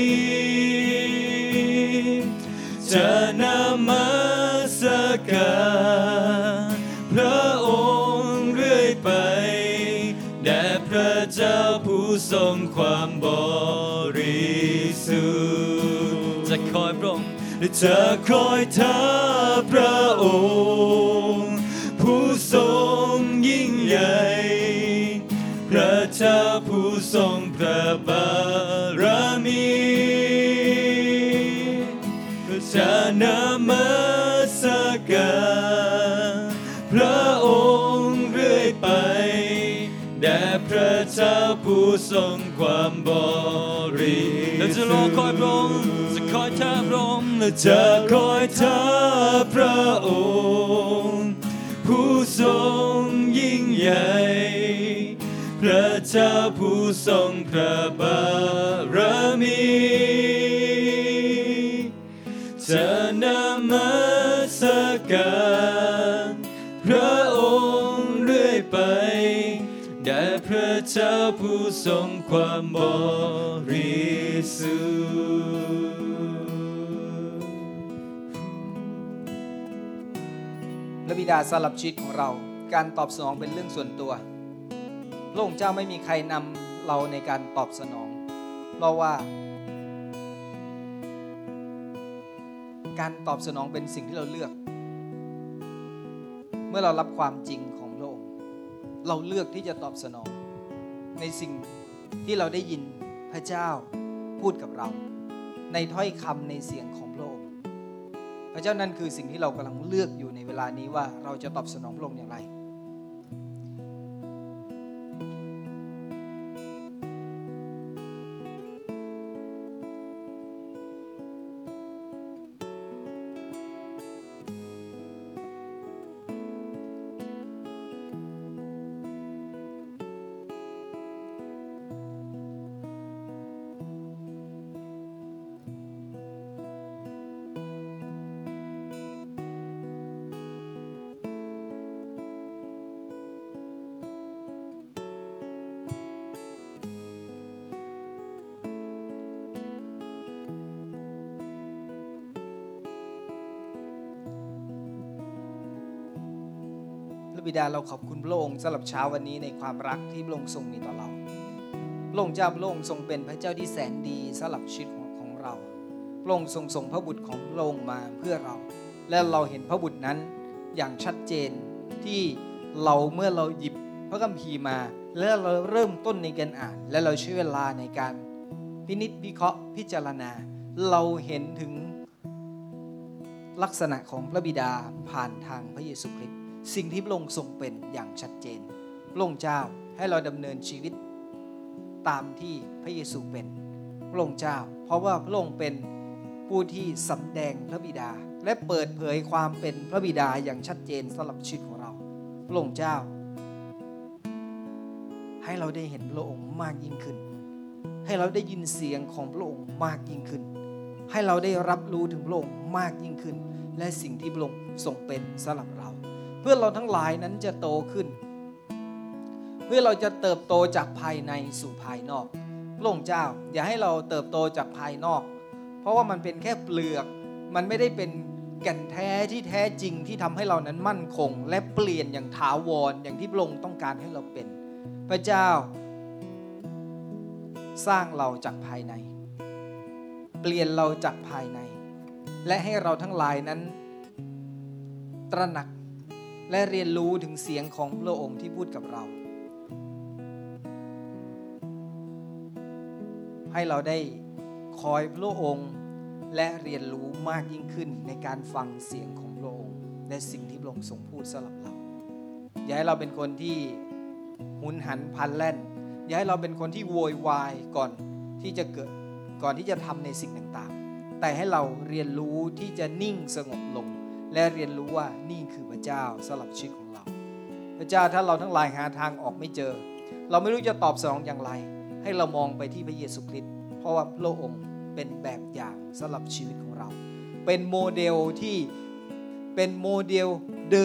S2: และจะคอยท้าพระองค์ ผู้ทรงยิ่งใหญ่ พระเจ้าผู้ทรงพระบารมีจะนมัสการ จ้าผู้ทรงความบริสุทธิ์และจะรอคอยพระองค์จะคอยท่าพระองค์และจะคอยท่าพระองค์ ผู้ทรงยิ่งใหญ่พระเจ้าผู้ทรงพระบารมีจะนมัสการ เจ้าผู้ทรงความบริสุทธิ์
S1: พระบิดาสำหรับชีวิตของเรา การตอบสนองเป็นเรื่องส่วนตัวพระองค์เจ้าไม่มีใครนำเราในการตอบสนอง เพราะว่า การตอบสนองเป็นสิ่งที่เราเลือก เมื่อเรารับความจริงของพระองค์เราเลือกที่จะตอบสนอง ในสิ่งที่เราได้ยินพระเจ้าพูดกับเรา ในถ้อยคำในเสียงของพระองค์พระเจ้านั่นคือสิ่งที่เรากำลังเลือกอยู่ในเวลานี้ว่าเราจะตอบสนองพระองค์อย่างไราเราขอบคุณพระองค์สำหรับเช้าวันนี้ในความรักที่พระองค์ทรงมีต่อเราพระองค์เจ้าพระองค์ทรงเป็นพระเจ้าที่แสนดีสำหรับชีวิตของเราพระองค์ทรงส่งพระบุตรของพระองค์มาเพื่อเรา และเราเห็นพระบุตรนั้นอย่างชัดเจนที่เราเมื่อเราหยิบพระคัมภีร์มา แล้วเราเริ่มต้นในการอ่าน และเราใช้เวลาในการพินิจพิเคราะห์พิจารณา เราเห็นถึงลักษณะของพระบิดาผ่านทางพระเยซูคริสต์ สิ่งที่พระองค์ทรงเป็นอย่างชัดเจน พระองค์เจ้าให้เราดำเนินชีวิตตามที่พระเยซูเป็น พระองค์เจ้า เพราะว่าพระองค์เป็นผู้ที่สำแดงพระบิดา และเปิดเผยความเป็นพระบิดาอย่างชัดเจนสำหรับชีวิตของเรา พระองค์เจ้า ให้เราได้เห็นพระองค์มากยิ่งขึ้น ให้เราได้ยินเสียงของพระองค์มากยิ่งขึ้น ให้เราได้รับรู้ถึงพระองค์มากยิ่งขึ้น และสิ่งที่พระองค์ทรงเป็นสำหรับเรา เพื่อเราทั้งหลายนั้นจะโตขึ้น เพื่อเราจะเติบโตจากภายในสู่ภายนอกพระองค์เจ้า อย่าให้เราเติบโตจากภายนอก เพราะว่ามันเป็นแค่เปลือก มันไม่ได้เป็นแก่นแท้ที่แท้จริงที่ทำให้เรานั้นมั่นคง และเปลี่ยนอย่างถาวรอย่างที่พระองค์ต้องการให้เราเป็น พระเจ้า สร้างเราจากภายใน เปลี่ยนเราจากภายใน และให้เราทั้งหลายนั้น ตระหนัก และเรียนรู้ถึงเสียงของพระองค์ที่พูดกับเรา ให้เราได้คอยพระองค์และเรียนรู้มากยิ่งขึ้นในการฟังเสียงของพระองค์ และสิ่งที่พระองค์ทรงพูดสำหรับเรา อย่าให้เราเป็นคนที่หุนหันพันแล่น อย่าให้เราเป็นคนที่โวยวายก่อนที่จะเกิดก่อนที่จะทำในสิ่งต่างๆ แต่ให้เราเรียนรู้ที่จะนิ่งสงบลง และเรียนรู้ว่านี่คือพระเจ้าสำหรับชีวิตของเรา พระเจ้าถ้าเราทั้งหลายหาทางออกไม่เจอ เราไม่รู้จะตอบสนองอย่างไร ให้เรามองไปที่พระเยซูคริสต์เพราะว่าพระองค์เป็นแบบอย่างสำหรับชีวิตของเรา เป็นโมเดลที่เป็นโมเดลเด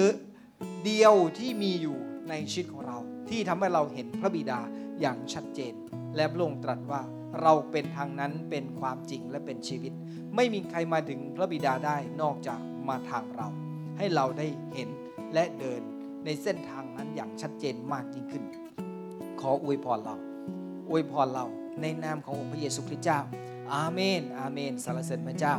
S1: เดียวที่มีอยู่ในชีวิตของเรา ที่ทำให้เราเห็นพระบิดาอย่างชัดเจน และพระองค์ตรัสว่าเราเป็นทางนั้นเป็นความจริงและเป็นชีวิต ไม่มีใครมาถึงพระบิดาได้นอกจาก มาทางเรา ให้เราได้เห็นและเดินในเส้นทางนั้นอย่างชัดเจนมากยิ่งขึ้น ขออวยพรเรา อวยพรเราในนามขององค์พระเยซูคริสต์เจ้า อาเมน อาเมนสรรเสริญพระเจ้า